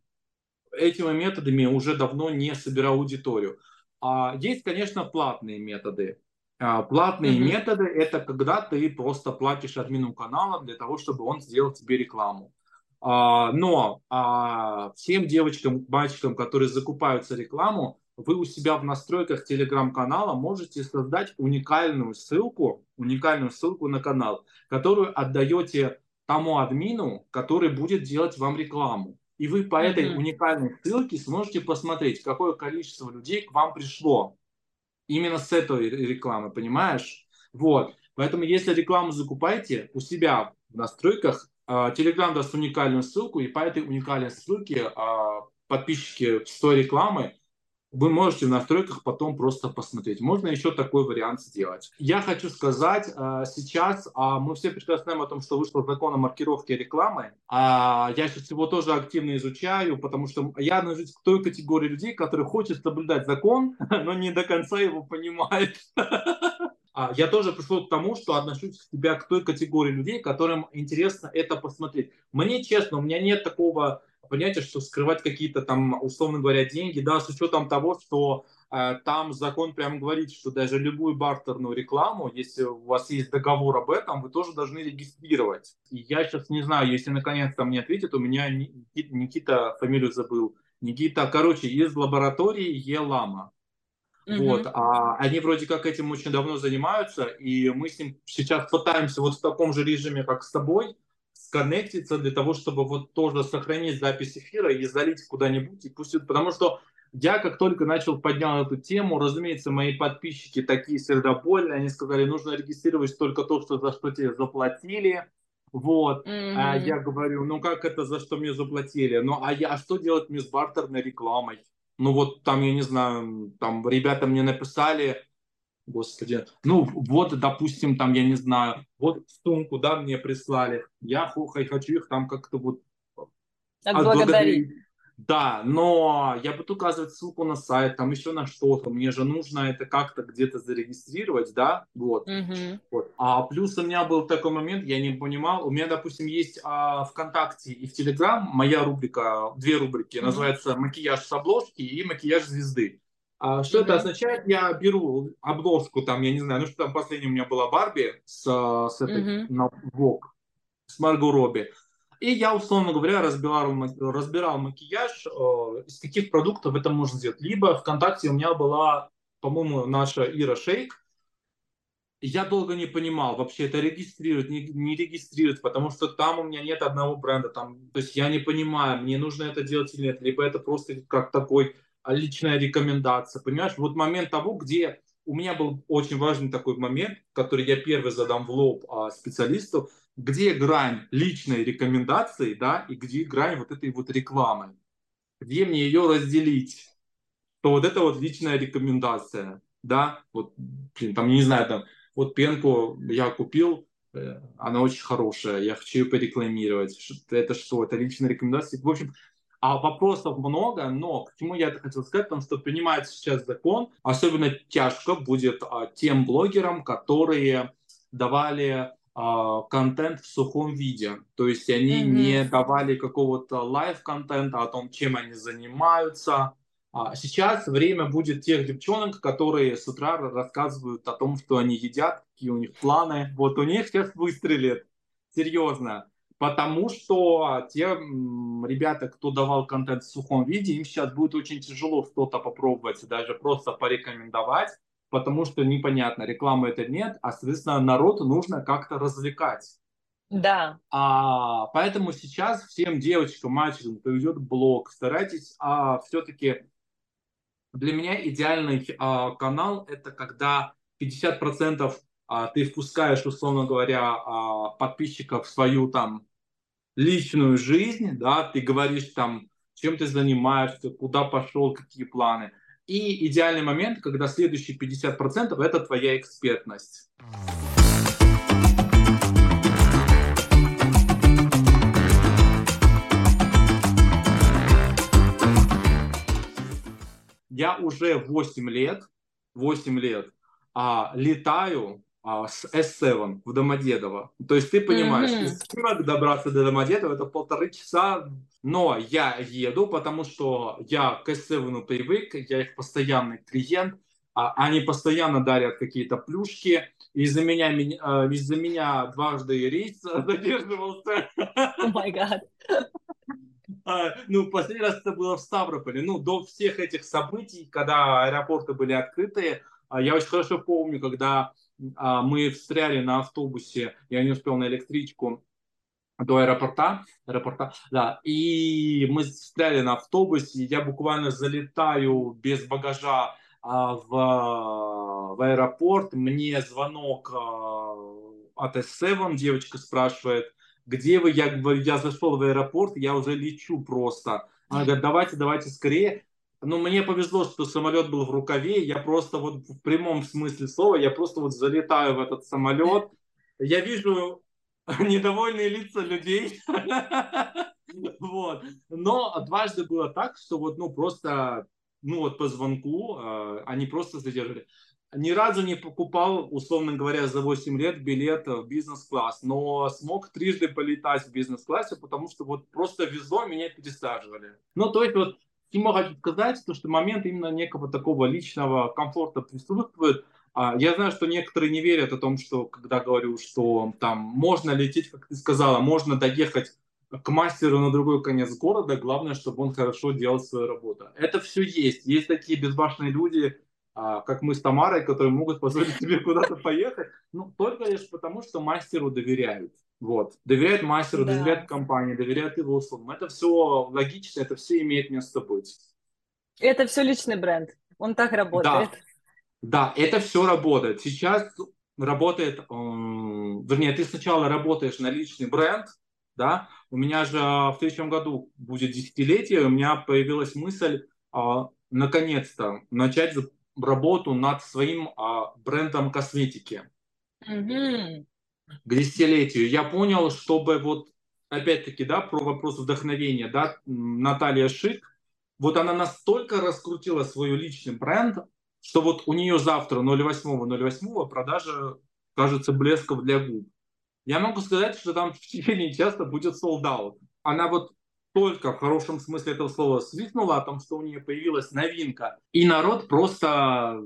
этими методами уже давно не собираю аудиторию. А есть, конечно, платные методы. А, платные mm-hmm. методы это когда ты просто платишь админу канала для того, чтобы он сделал тебе рекламу. А, но а, всем девочкам, мальчикам, которые закупаются рекламу, вы у себя в настройках телеграм-канала можете создать уникальную ссылку, уникальную ссылку на канал, которую отдаете тому админу, который будет делать вам рекламу. И вы по этой mm-hmm. уникальной ссылке сможете посмотреть, какое количество людей к вам пришло. Именно с этой рекламы, понимаешь? Вот. Поэтому, если рекламу закупаете у себя в настройках, Telegram а, даст уникальную ссылку, и по этой уникальной ссылке а, подписчики с той рекламы вы можете в настройках потом просто посмотреть. Можно еще такой вариант сделать. Я хочу сказать, э, сейчас а, мы все прекрасно знаем о том, что вышел закон о маркировке рекламы. А, я сейчас его тоже активно изучаю, потому что я отношусь к той категории людей, которые хотят соблюдать закон, но не до конца его понимают. А, я тоже пришел к тому, что отношусь к себя к той категории людей, которым интересно это посмотреть. Мне честно, у меня нет такого понятие, что скрывать какие-то там, условно говоря, деньги, да, с учетом того, что э, там закон прямо говорит, что даже любую бартерную рекламу, если у вас есть договор об этом, вы тоже должны регистрировать. И я сейчас не знаю, если наконец-то мне ответят, у меня Никита, Никита фамилию забыл, Никита, короче, из лаборатории Елама. Mm-hmm. Вот, а они вроде как этим очень давно занимаются, и мы с ним сейчас пытаемся вот в таком же режиме, как с тобой, сконнектиться для того, чтобы вот тоже сохранить запись эфира и залить куда-нибудь, и пусть, потому что я как только начал поднял эту тему, разумеется, мои подписчики такие сердобольные, они сказали, нужно регистрировать только то, что за что тебе заплатили, вот, mm-hmm. а я говорю, ну как это, за что мне заплатили? Ну а я, а что делать мне с бартерной рекламой? Ну вот там, я не знаю, там ребята мне написали, господи, ну вот, допустим, там, я не знаю, вот сумку, да, мне прислали, я хочу их там как-то вот отблагодарить. Да, но я буду указывать ссылку на сайт, там еще на что-то. Мне же нужно это как-то где-то зарегистрировать, да, вот. Угу. вот. А плюс у меня был такой момент, я не понимал, у меня, допустим, есть а, ВКонтакте и в Телеграм моя рубрика, две рубрики, угу. называется «Макияж с обложки» и «Макияж звезды». А, что угу. это означает? Я беру обложку, там, я не знаю, ну что там последняя у меня была Барби с, с этой, угу. на Vogue, с Марго Робби. И я, условно говоря, разбирал, разбирал макияж, э, из каких продуктов это можно сделать. Либо ВКонтакте у меня была, по-моему, наша Ира Шейк. Я долго не понимал, вообще это регистрировать, не, не регистрировать, потому что там у меня нет одного бренда. Там, то есть я не понимаю, мне нужно это делать или нет. Либо это просто как такой личная рекомендация. Понимаешь, вот момент того, где у меня был очень важный такой момент, который я первый задам в лоб а, специалисту – где грань личной рекомендации, да, и где грань вот этой вот рекламы. Где мне ее разделить? То вот это вот личная рекомендация, да, вот, блин, там, не знаю, там, вот пенку я купил, э, она очень хорошая, я хочу ее порекламировать. Это что? Это личная рекомендация? В общем, а вопросов много, но к чему я это хотел сказать, потому что принимается сейчас закон, особенно тяжко будет а, тем блогерам, которые давали а, контент в сухом виде. То есть они mm-hmm. не давали какого-то live-контента о том, чем они занимаются. А сейчас время будет тех девчонок, которые с утра рассказывают о том, что они едят, какие у них планы. Вот у них сейчас выстрелит. Серьезно. Потому что те ребята, кто давал контент в сухом виде, им сейчас будет очень тяжело что-то попробовать, даже просто порекомендовать потому что непонятно, рекламы это нет, а, соответственно, народ нужно как-то развлекать. Да. А, поэтому сейчас всем девочкам, мальчикам, кто ведет блог, старайтесь а, все-таки... Для меня идеальный а, канал – это когда 50% а, ты впускаешь, условно говоря, а, подписчиков в свою там личную жизнь, да, ты говоришь там, чем ты занимаешься, куда пошел, какие планы – и идеальный момент, когда следующие 50% это твоя экспертность. Я уже 8 лет, 8 лет а, летаю а, с S7 в Домодедово. То есть ты понимаешь, mm-hmm. из Киева добраться до Домодедова это полторы часа, но я еду, потому что я к S7 привык, я их постоянный клиент, а, они постоянно дарят какие-то плюшки, из-за меня, а, из-за меня дважды рейс задерживался. О май гад. Ну, последний раз это было в Ставрополе. Ну, до всех этих событий, когда аэропорты были открыты, а, я очень хорошо помню, когда а, мы встряли на автобусе, я не успел на электричку до аэропорта, аэропорта, да, и мы встряли на автобусе, я буквально залетаю без багажа а, в, в аэропорт, мне звонок а, от S7, девочка спрашивает, где вы, я говорю, я зашел в аэропорт, я уже лечу просто. Она говорит, давайте, давайте скорее. Ну, мне повезло, что самолет был в рукаве. Я просто вот в прямом смысле слова, я просто вот залетаю в этот самолет. Я вижу недовольные лица людей. Вот. Но дважды было так, что вот, ну, просто, ну, вот по звонку э, они просто задержали. Ни разу не покупал, условно говоря, за 8 лет билет в бизнес-класс, но смог трижды полетать в бизнес-классе, потому что вот просто везло, меня пересаживали. Ну, то есть вот чему хочу сказать, то, что момент именно некого такого личного комфорта присутствует. А, я знаю, что некоторые не верят о том, что когда говорю, что там можно лететь, как ты сказала, можно доехать к мастеру на другой конец города, главное, чтобы он хорошо делал свою работу. Это все есть. Есть такие безбашенные люди, а, как мы с Тамарой, которые могут позволить тебе куда-то поехать, ну, только лишь потому, что мастеру доверяют. Вот. Доверяют мастеру, да. доверяют компании, доверяют его услугам. Это все логично, это все имеет место быть. Это все личный бренд. Он так работает. Да, да это все работает. Сейчас работает, вернее, ты сначала работаешь на личный бренд, да, у меня же в следующем году будет десятилетие, у меня появилась мысль а, наконец-то начать работу над своим а, брендом косметики. Mm-hmm. К десятилетию. Я понял, чтобы вот, опять-таки, да, про вопрос вдохновения, да, Наталья Шик, вот она настолько раскрутила свой личный бренд, что вот у нее завтра 08.08 продажа, кажется, блесков для губ. Я могу сказать, что там в течение часа будет out. Она вот только в хорошем смысле этого слова свистнула о том, что у нее появилась новинка. И народ просто,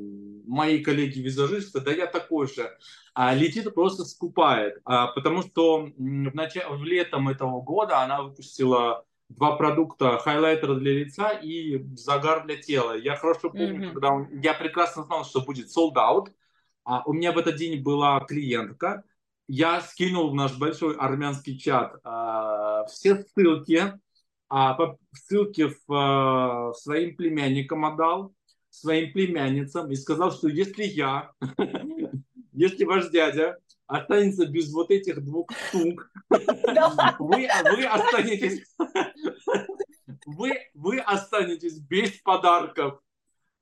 мои коллеги-визажисты, да я такой же, а летит просто скупает. А, потому что в, начале, в летом этого года она выпустила два продукта, хайлайтер для лица и загар для тела. Я хорошо помню, mm-hmm. когда он, я прекрасно знал, что будет sold out. А у меня в этот день была клиентка. Я скинул в наш большой армянский чат а, все ссылки, а, по ссылке в, а, своим племянникам отдал, своим племянницам и сказал, что если я, если ваш дядя останется без вот этих двух штук, вы, вы останетесь вы, вы останетесь без подарков.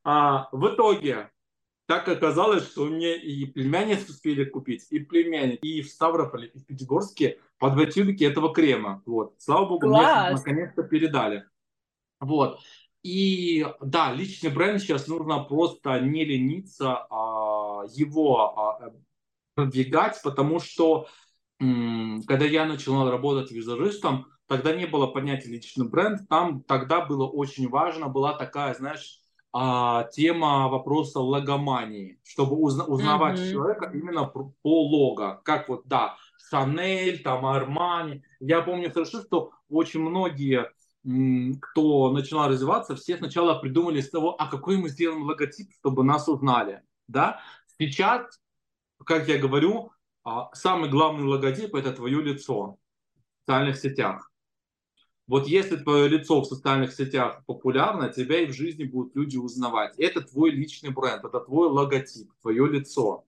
А, в итоге, так оказалось, что мне и племянниц успели купить, и племянник, и в Ставрополе, и в Пятигорске по два тюбики этого крема. Вот. Слава богу, Класс. мне наконец-то передали. Вот. И да, личный бренд сейчас нужно просто не лениться, а его а, продвигать, потому что когда я начал работать визажистом, тогда не было понятия личный бренд, там тогда было очень важно, была такая, знаешь, а, тема вопроса логомании, чтобы узна- узнавать mm-hmm. человека именно по лого, как вот, да, Шанель, там, Армани. Я помню хорошо, что очень многие, кто начинал развиваться, все сначала придумали с того, а какой мы сделаем логотип, чтобы нас узнали, да. Сейчас, как я говорю, а, самый главный логотип – это твое лицо в социальных сетях. Вот если твое лицо в социальных сетях популярно, тебя и в жизни будут люди узнавать. Это твой личный бренд, это твой логотип, твое лицо.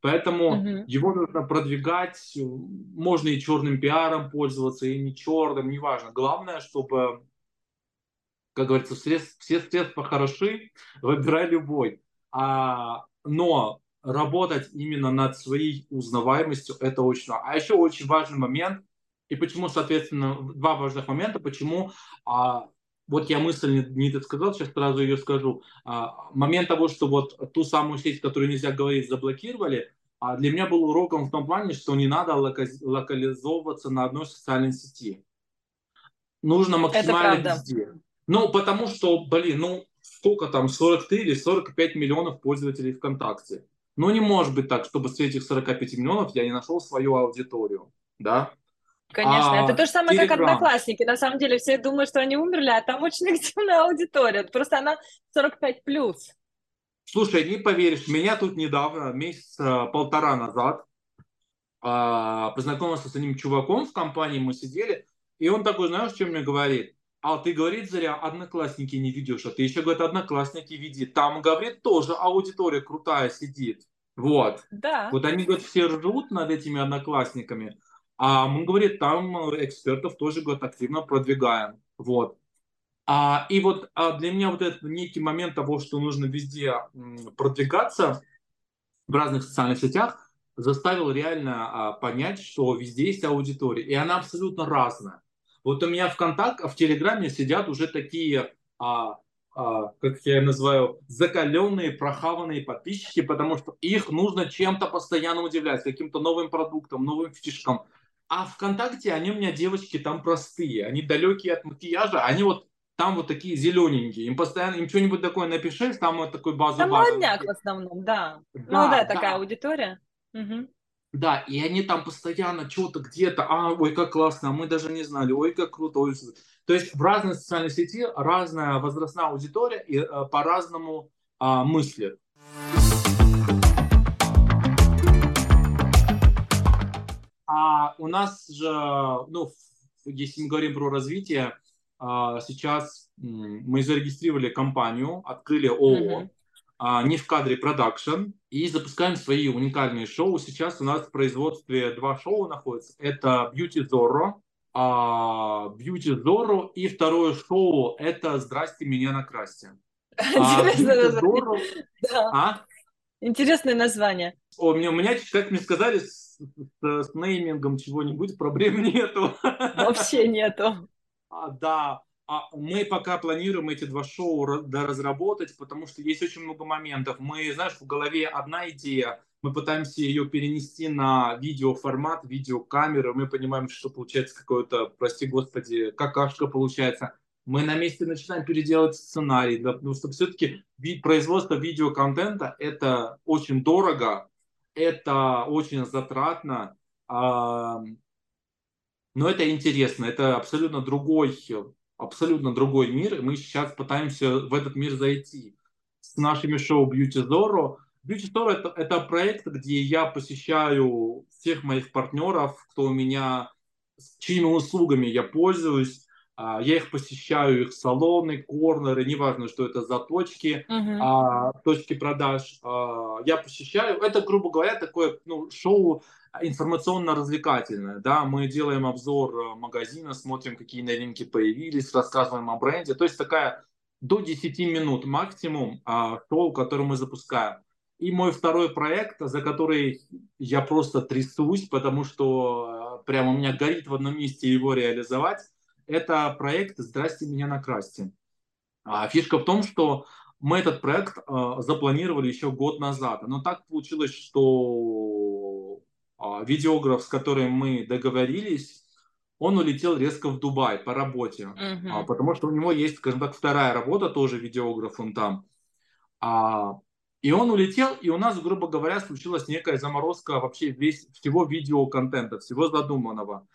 Поэтому угу. его нужно продвигать, можно и черным пиаром пользоваться, и не черным, неважно. Главное, чтобы, как говорится, все, все средства хороши, выбирай любой. А, но работать именно над своей узнаваемостью, это очень важно. А еще очень важный момент, и почему, соответственно, два важных момента, почему а, вот я мысль не, не сказал, сейчас сразу ее скажу. А, момент того, что вот ту самую сеть, которую нельзя говорить, заблокировали, а для меня был уроком в том плане, что не надо локализовываться на одной социальной сети. Нужно максимально везде. Ну, потому что, блин, ну, сколько там, 43 или 45 миллионов пользователей ВКонтакте. Ну, не может быть так, чтобы среди этих 45 миллионов я не нашел свою аудиторию, да? Конечно, а, это то же самое, Telegram. как одноклассники. На самом деле все думают, что они умерли, а там очень активная аудитория. Просто она 45 плюс. Слушай, не поверишь, меня тут недавно, месяца полтора назад, а, познакомился с одним чуваком в компании, мы сидели, и он такой, знаешь, что мне говорит? А ты, говорит, зря одноклассники не ведешь, а ты еще, говорит, одноклассники веди. Там, говорит, тоже аудитория крутая сидит. Вот. Да. Вот они, говорят, все ржут над этими одноклассниками. А мы, говорит, там экспертов тоже, говорит, активно продвигаем. Вот. А, и вот а для меня вот этот некий момент того, что нужно везде продвигаться в разных социальных сетях, заставил реально а, понять, что везде есть аудитория, и она абсолютно разная. Вот у меня в контакт, в Телеграме сидят уже такие, а, а, как я называю, закаленные, прохаванные подписчики, потому что их нужно чем-то постоянно удивлять, каким-то новым продуктом, новым фишкам. А ВКонтакте они у меня девочки там простые, они далекие от макияжа, они вот там вот такие зелененькие, им постоянно, им что-нибудь такое напишешь, там вот такой базу Там молодняк в основном, да. да ну да, да. такая аудитория. Угу. Да, и они там постоянно что-то где-то, а, ой, как классно, а мы даже не знали, ой, как круто. Ой. То есть в разной социальной сети разная возрастная аудитория и э, по-разному э, мыслят. А у нас же, ну, если мы говорим про развитие, а, сейчас мы зарегистрировали компанию, открыли ООО, mm-hmm. не в кадре продакшн, и запускаем свои уникальные шоу. Сейчас у нас в производстве два шоу находятся. Это Beauty Zorro, а, Beauty Zorro и второе шоу это «Здрасте, меня накрасьте». Интересное название. Интересное название. О, у меня, у меня, как мне сказали, с, с, с неймингом чего-нибудь проблем нету. Вообще нету. А, да, а мы пока планируем эти два шоу разработать, потому что есть очень много моментов. Мы, знаешь, в голове одна идея, мы пытаемся ее перенести на видеоформат, видеокамеру, мы понимаем, что получается какое-то, прости господи, какашка получается. Мы на месте начинаем переделать сценарий, потому что все-таки производство видеоконтента – это очень дорого, это очень затратно, но это интересно, это абсолютно другой, абсолютно другой мир, и мы сейчас пытаемся в этот мир зайти с нашими шоу Beauty Zorro. Beauty Zorro это, это проект, где я посещаю всех моих партнеров, кто у меня, чьими услугами я пользуюсь, я их посещаю, их салоны, корнеры, неважно, что это за точки, uh-huh. а, точки продаж. А, я посещаю. Это, грубо говоря, такое ну, шоу информационно-развлекательное. Да? Мы делаем обзор э, магазина, смотрим, какие новинки появились, рассказываем о бренде. То есть такая до 10 минут максимум а, шоу, которое мы запускаем. И мой второй проект, за который я просто трясусь, потому что э, прямо у меня горит в одном месте его реализовать, это проект «Здрасте, меня накрасьте». А фишка в том, что мы этот проект э, запланировали еще год назад, но так получилось, что э, видеограф, с которым мы договорились, он улетел резко в Дубай по работе, uh-huh. потому что у него есть, скажем так, вторая работа, тоже видеограф он там. А, и он улетел, и у нас, грубо говоря, случилась некая заморозка вообще весь, всего видеоконтента, всего задуманного.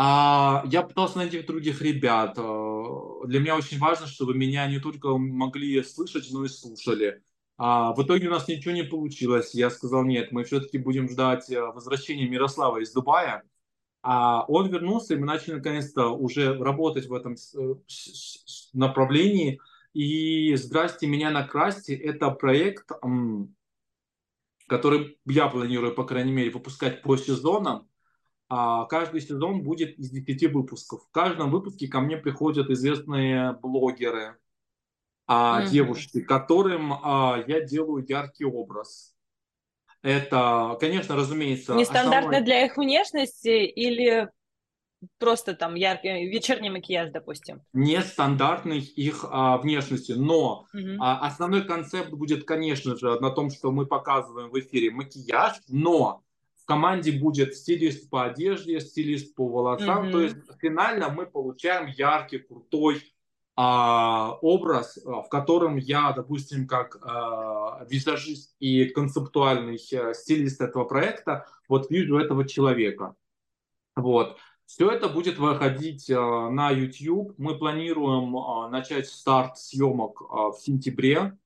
А я пытался найти других ребят. Э, для меня очень важно, чтобы меня не только могли слышать, но и слушали. А в итоге у нас ничего не получилось. Я сказал, нет, мы все-таки будем ждать э, возвращения Мирослава из Дубая. А он вернулся, и мы начали наконец-то уже работать в этом э, направлении. И «Здрасте, меня накрасьте» — это проект, который я планирую, по крайней мере, выпускать по сезонам а каждый сезон будет из 10 выпусков. В каждом выпуске ко мне приходят известные блогеры, а, mm-hmm. девушки, которым а, я делаю яркий образ. Это, конечно, разумеется... Нестандартно основной... для их внешности или просто там яркий вечерний макияж, допустим? Нестандартной их а, внешности, но mm-hmm. а, основной концепт будет, конечно же, на том, что мы показываем в эфире макияж, но команде будет стилист по одежде, стилист по волосам. Mm-hmm. То есть финально мы получаем яркий, крутой а, образ, а, в котором я, допустим, как а, визажист и концептуальный а, стилист этого проекта, вот вижу этого человека. Вот. Все это будет выходить а, на YouTube. Мы планируем а, начать старт съемок а, в сентябре.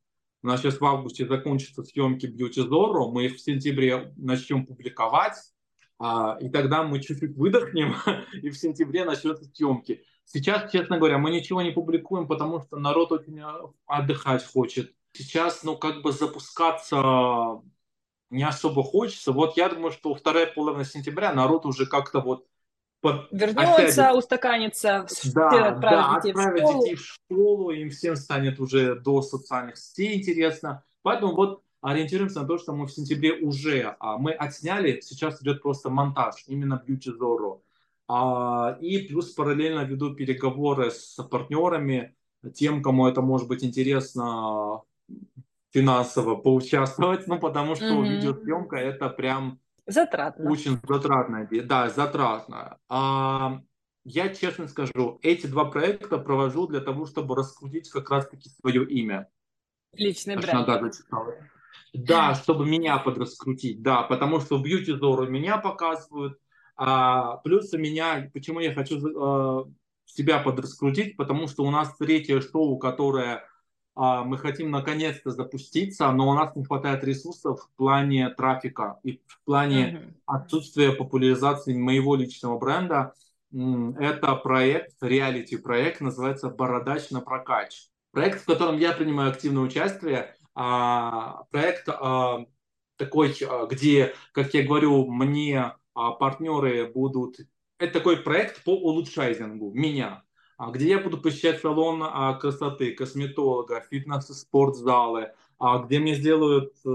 У нас сейчас в августе закончатся съемки Beauty Zorro, мы их в сентябре начнем публиковать, а, и тогда мы чуть-чуть выдохнем, и в сентябре начнутся съемки. Сейчас, честно говоря, мы ничего не публикуем, потому что народ очень э, отдыхать хочет. Сейчас, ну, как бы запускаться не особо хочется. Вот я думаю, что вторая половина сентября народ уже как-то вот под... Вернется, осядет. устаканится, да, да, детей отправить в детей в школу, им всем станет уже до социальных сетей интересно. Поэтому вот ориентируемся на то, что мы в сентябре уже, а, мы отсняли, сейчас идет просто монтаж, именно Beauty Zorro. А, и плюс параллельно веду переговоры с партнерами, тем, кому это может быть интересно финансово поучаствовать, ну потому что mm-hmm. видеосъемка это прям Затратно. Очень затратная, да, затратная. А, я честно скажу, эти два проекта провожу для того, чтобы раскрутить как раз-таки свое имя. Личный бренд. Да, чтобы меня подраскрутить, да, потому что в Beauty Zoro меня показывают, а, плюс у меня, почему я хочу а, себя подраскрутить, потому что у нас третье шоу, которое мы хотим наконец-то запуститься, но у нас не хватает ресурсов в плане трафика и в плане mm-hmm. отсутствия популяризации моего личного бренда. Это проект, реалити-проект, называется «Бородач на прокач». Проект, в котором я принимаю активное участие. А, проект а, такой, где, как я говорю, мне партнеры будут... Это такой проект по улучшайзингу меня а где я буду посещать салон а, красоты, косметолога, фитнес-спортзалы, а, где мне сделают, э,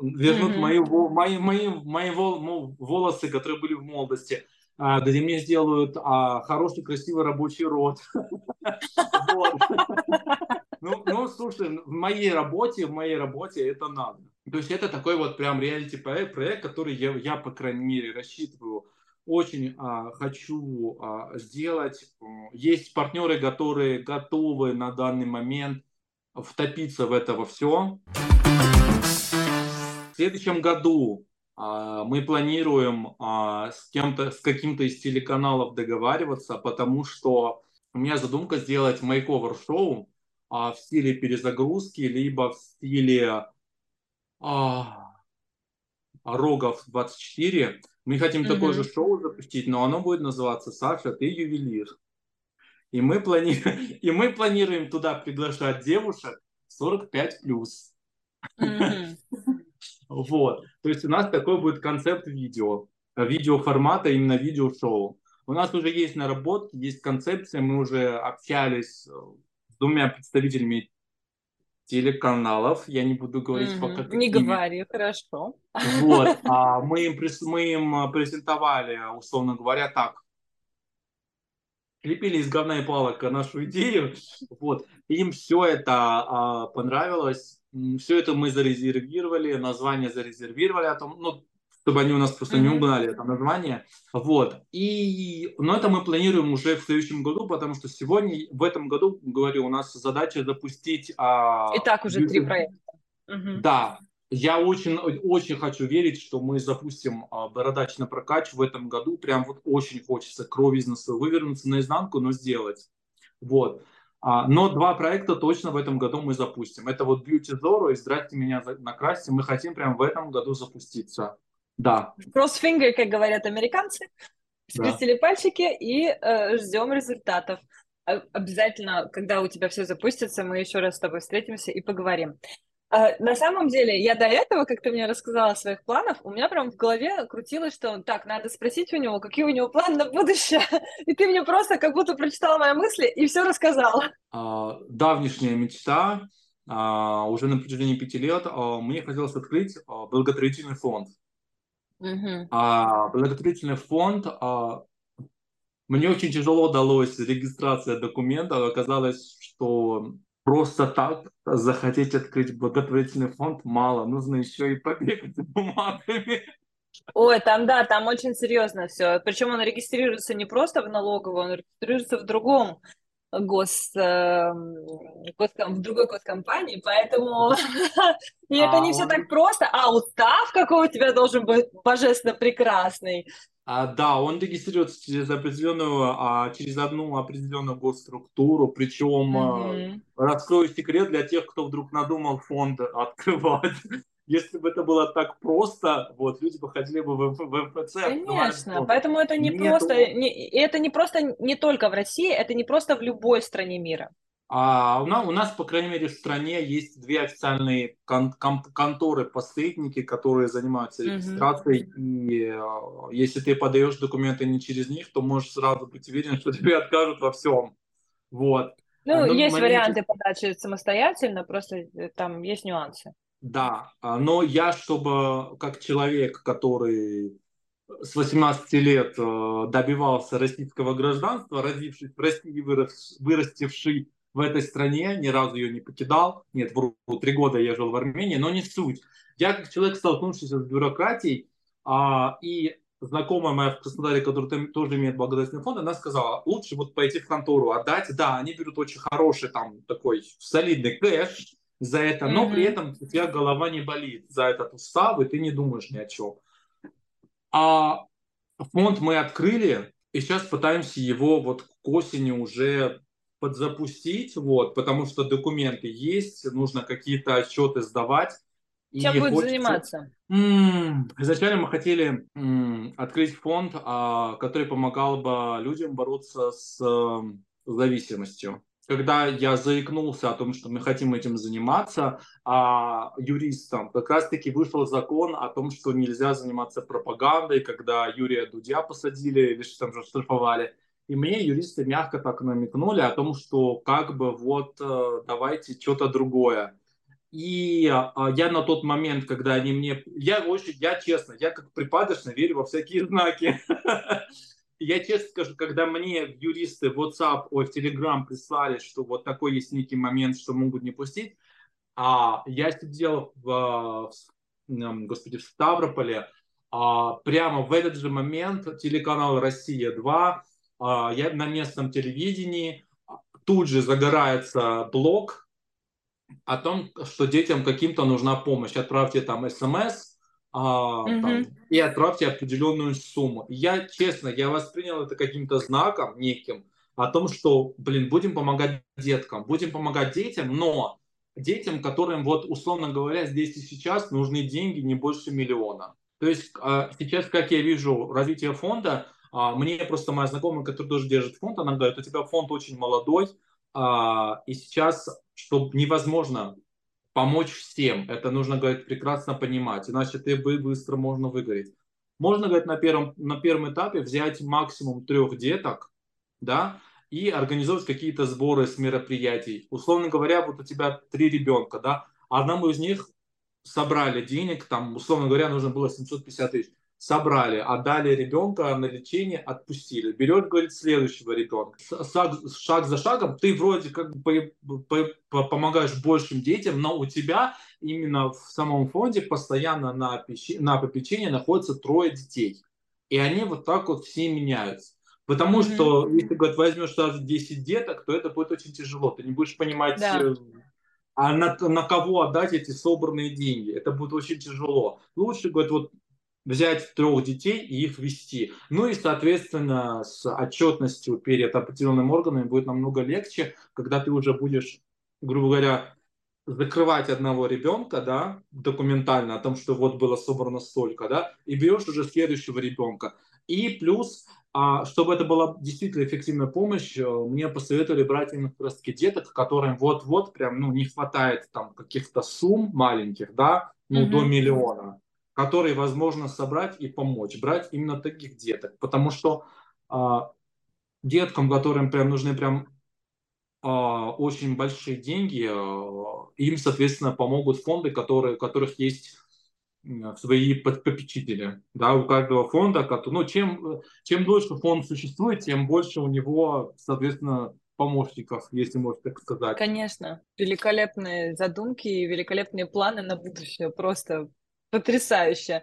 вернут mm-hmm. мои, мои, мои, мои волосы, которые были в молодости, где мне сделают хороший, красивый рабочий рот. Ну, ну, слушай, в моей работе, в моей работе это надо. То есть это такой вот прям реалити проект, проект, который я, я, по крайней мере, рассчитываю очень а, хочу а, сделать. Есть партнеры, которые готовы на данный момент втопиться в это все. В следующем году а, мы планируем а, с кем-то, с каким-то из телеканалов договариваться, потому что у меня задумка сделать мейковер-шоу а, в стиле перезагрузки, либо в стиле а, Рогов 24 мы хотим mm-hmm. такое же шоу запустить, но оно будет называться «Саша, ты ювелир». И мы, плани... и мы планируем туда приглашать девушек 45+. плюс. Mm-hmm. вот. То есть у нас такой будет концепт видео. Видеоформата, именно видеошоу. У нас уже есть наработки, есть концепция. Мы уже общались с двумя представителями телеканалов, я не буду говорить mm-hmm. пока какими. Не говори, хорошо. Вот, а мы им, мы им а, презентовали, условно говоря, так, лепили из говна и палок нашу идею, вот, им все это а, понравилось, все это мы зарезервировали, название зарезервировали, о том, ну, чтобы они у нас просто mm-hmm. не угнали это название. Вот. И, но это мы планируем уже в следующем году, потому что сегодня, в этом году, говорю, у нас задача запустить... А, И так уже три проекта. Mm-hmm. Да. Я очень, очень хочу верить, что мы запустим а, бородач на прокач в этом году. Прям вот очень хочется кровь из носа вывернуться наизнанку, но сделать. Вот. А, но два проекта точно в этом году мы запустим. Это вот Beauty Zoro и Здрасте меня накрасьте. Мы хотим прям в этом году запуститься. Да. Crossfinger, как говорят американцы. Скрестили да. пальчики и э, ждем результатов. Обязательно, когда у тебя все запустится, мы еще раз с тобой встретимся и поговорим. Uh, на самом деле, я до этого, как ты мне рассказала о своих планах, у меня прям в голове крутилось, что так, надо спросить у него, какие у него планы на будущее. И ты мне просто как будто прочитала мои мысли и все рассказала. Uh, давнишняя мечта, uh, уже на протяжении пяти лет, мне хотелось открыть благотворительный фонд. Uh-huh. А благотворительный фонд, а, мне очень тяжело далось регистрация документов. Оказалось, что просто так захотеть открыть благотворительный фонд мало. Нужно еще и побегать с бумагами. Ой, там да, там очень серьезно все. Причем он регистрируется не просто в налоговую, он регистрируется в другом гос, э, госком, в другой госкомпании, поэтому и это не все так просто. А устав какой у тебя должен быть божественно прекрасный. А, да, он регистрируется через определенную, а, через одну определенную госструктуру, причем mm-hmm. а, раскрою секрет для тех, кто вдруг надумал фонд открывать. Если бы это было так просто, вот люди бы ходили бы в, в МФЦ. Конечно, поэтому это не Нету... просто, не, это не просто не только в России, это не просто в любой стране мира. А у нас, у нас, по крайней мере, в стране есть две официальные кон- кон- конторы-посредники, которые занимаются регистрацией. Mm-hmm. И э, если ты подаешь документы не через них, то можешь сразу быть уверен, что тебе откажут во всем. Вот. Ну, Но есть варианты подачи самостоятельно, просто э, там есть нюансы. Да, а, но я, чтобы как человек, который с 18 лет э, добивался российского гражданства, родившись в России, вырастивший в этой стране, ни разу ее не покидал. Нет, вру, три года я жил в Армении, но не суть. Я как человек, столкнувшийся с бюрократией, а, и знакомая моя в Краснодаре, которая тоже имеет благотворительный фонд, она сказала, лучше вот пойти в контору отдать. Да, они берут очень хороший там такой солидный кэш, за это, но mm-hmm. при этом у тебя голова не болит за этот устав, и ты не думаешь ни о чем. А фонд мы открыли, и сейчас пытаемся его вот к осени уже подзапустить, вот, потому что документы есть, нужно какие-то отчеты сдавать. Чем будет хочется... заниматься? Изначально мы хотели открыть фонд, а, который помогал бы людям бороться с зависимостью когда я заикнулся о том, что мы хотим этим заниматься, а юристам как раз-таки вышел закон о том, что нельзя заниматься пропагандой, когда Юрия Дудя посадили или что там же штрафовали. И мне юристы мягко так намекнули о том, что как бы вот э, давайте что-то другое. И а, я на тот момент, когда они мне... Я очень, я честно, я как припадочно верю во всякие знаки. я честно скажу, когда мне юристы в WhatsApp, ой, в Telegram прислали, что вот такой есть некий момент, что могут не пустить, а я сидел в, в господи, в Ставрополе, а, прямо в этот же момент телеканал «Россия-2», а, я на местном телевидении, тут же загорается блог о том, что детям каким-то нужна помощь. Отправьте там смс, а, угу. там, и отправьте определенную сумму. Я, честно, я воспринял это каким-то знаком неким о том, что, блин, будем помогать деткам, будем помогать детям, но детям, которым, вот, условно говоря, здесь и сейчас нужны деньги не больше миллиона. То есть а, сейчас, как я вижу развитие фонда, а, мне просто моя знакомая, которая тоже держит фонд, она говорит, у тебя фонд очень молодой, а, и сейчас, чтобы невозможно помочь всем. Это нужно, говорит, прекрасно понимать, иначе ты бы быстро можно выгореть. Можно, говорит, на первом, на первом этапе взять максимум трех деток, да, и организовать какие-то сборы с мероприятий. Условно говоря, вот у тебя три ребенка, да, одному из них собрали денег, там, условно говоря, нужно было 750 тысяч собрали, отдали ребенка на лечение, отпустили. Берет, говорит, следующего ребенка. Шаг, шаг за шагом ты вроде как бы помогаешь большим детям, но у тебя именно в самом фонде постоянно на, пищи, на попечении находится трое детей. И они вот так вот все меняются. Потому mm-hmm. что если говорит, возьмешь сразу 10 деток, то это будет очень тяжело. Ты не будешь понимать, да. Э, а на, на кого отдать эти собранные деньги. Это будет очень тяжело. Лучше, говорит, вот взять трех детей и их вести. Ну и, соответственно, с отчетностью перед определенными органами будет намного легче, когда ты уже будешь, грубо говоря, закрывать одного ребенка, да, документально о том, что вот было собрано столько, да, и берешь уже следующего ребенка. И плюс, а, чтобы это была действительно эффективная помощь, э, мне посоветовали брать именно как раз таки деток, которым вот-вот прям, ну, не хватает там каких-то сумм маленьких, да, ну, mm-hmm. до миллиона которые возможно собрать и помочь. Брать именно таких деток, потому что а, деткам, которым прям нужны прям а, очень большие деньги, а, им, соответственно, помогут фонды, которые, у которых есть свои попечители. Да, у каждого фонда, ну, чем, чем дольше фонд существует, тем больше у него, соответственно, помощников, если можно так сказать. Конечно. Великолепные задумки и великолепные планы на будущее. Просто потрясающе.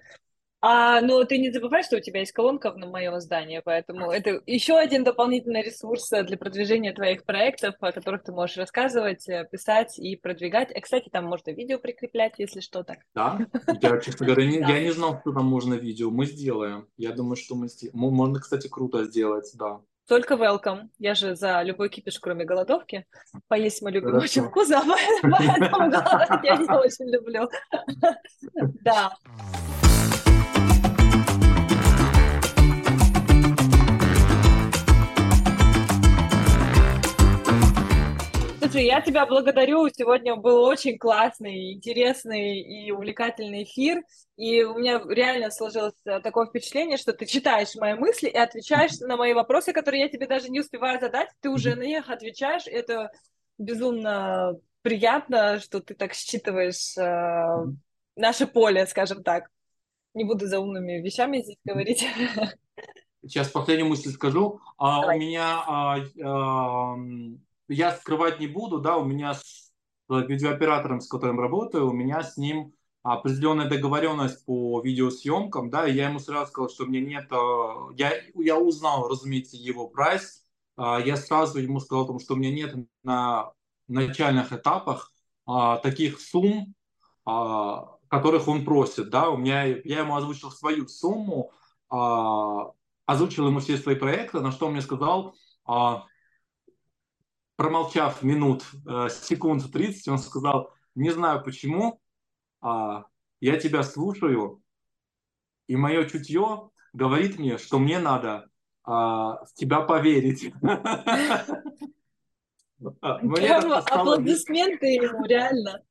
А, но ты не забывай, что у тебя есть колонка на моем здании, поэтому это еще один дополнительный ресурс для продвижения твоих проектов, о которых ты можешь рассказывать, э, писать и продвигать. И, кстати, там можно видео прикреплять, если что-то. Да, я, честно говоря, не, я не знал, что там можно видео. Мы сделаем. Я думаю, что мы сделаем. Можно, кстати, круто сделать, да. Только welcome. Я же за любой кипиш, кроме голодовки. Поесть мы любим Хорошо. очень вкусно, поэтому голодать я не очень люблю. Да. Слушай, я тебя благодарю. Сегодня был очень классный, интересный и увлекательный эфир. И у меня реально сложилось э, такое впечатление, что ты читаешь мои мысли и отвечаешь на мои вопросы, которые я тебе даже не успеваю задать. Ты уже на них отвечаешь. Это безумно приятно, что ты так считываешь э, наше поле, скажем так. Не буду за умными вещами здесь говорить. Сейчас последнюю мысль скажу. А, у меня а, а, я скрывать не буду, да, у меня с видеооператором, с которым работаю, у меня с ним определенная договоренность по видеосъемкам, да, и я ему сразу сказал, что мне нет, э, я, я узнал, разумеется, его прайс, а, я сразу ему сказал, что у меня нет на начальных этапах таких сумм, которых он просит, да, у меня, я ему озвучил свою сумму, озвучил ему все свои проекты, на что он мне сказал, промолчав минут, э, секунд 30, он сказал, не знаю почему, а, я тебя слушаю, и мое чутье говорит мне, что мне надо а, в тебя поверить. Аплодисменты ему, реально.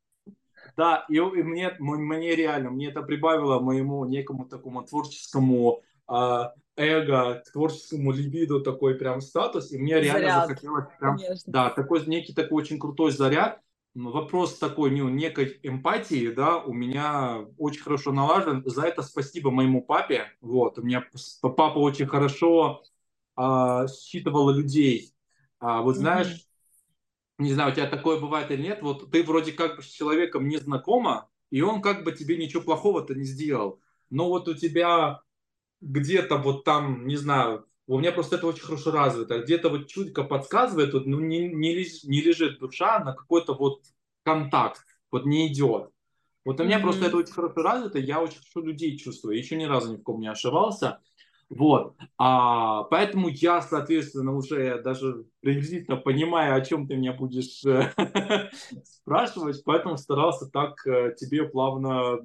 Да, и, и мне, мне реально, мне это прибавило моему некому такому творческому эго, творческому либидо такой прям статус, и мне реально заряд, захотелось прям, конечно. да, такой некий такой очень крутой заряд. Вопрос такой, ну, некой эмпатии, да, у меня очень хорошо налажен. За это спасибо моему папе. Вот, у меня папа очень хорошо э, считывал людей. А, вот знаешь, mm-hmm не знаю, у тебя такое бывает или нет, вот ты вроде как бы с человеком не знакома, и он как бы тебе ничего плохого-то не сделал. Но вот у тебя где-то вот там, не знаю, у меня просто это очень хорошо развито, где-то вот чутько подсказывает, вот, ну не, не, не лежит душа на какой-то вот контакт, вот не идет. Вот у меня mm-hmm. просто это очень хорошо развито, я очень хорошо людей чувствую, еще ни разу ни в ком не ошибался. Вот. А, поэтому я, соответственно, уже даже приблизительно понимаю, о чем ты меня будешь э, спрашивать, поэтому старался так э, тебе плавно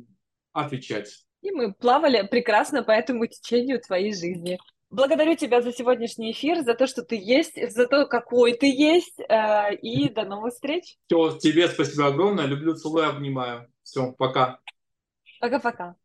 отвечать. И мы плавали прекрасно по этому течению твоей жизни. Благодарю тебя за сегодняшний эфир, за то, что ты есть, за то, какой ты есть, э, и до новых встреч. Все, тебе спасибо огромное, люблю, целую, обнимаю. Все, пока. Пока-пока.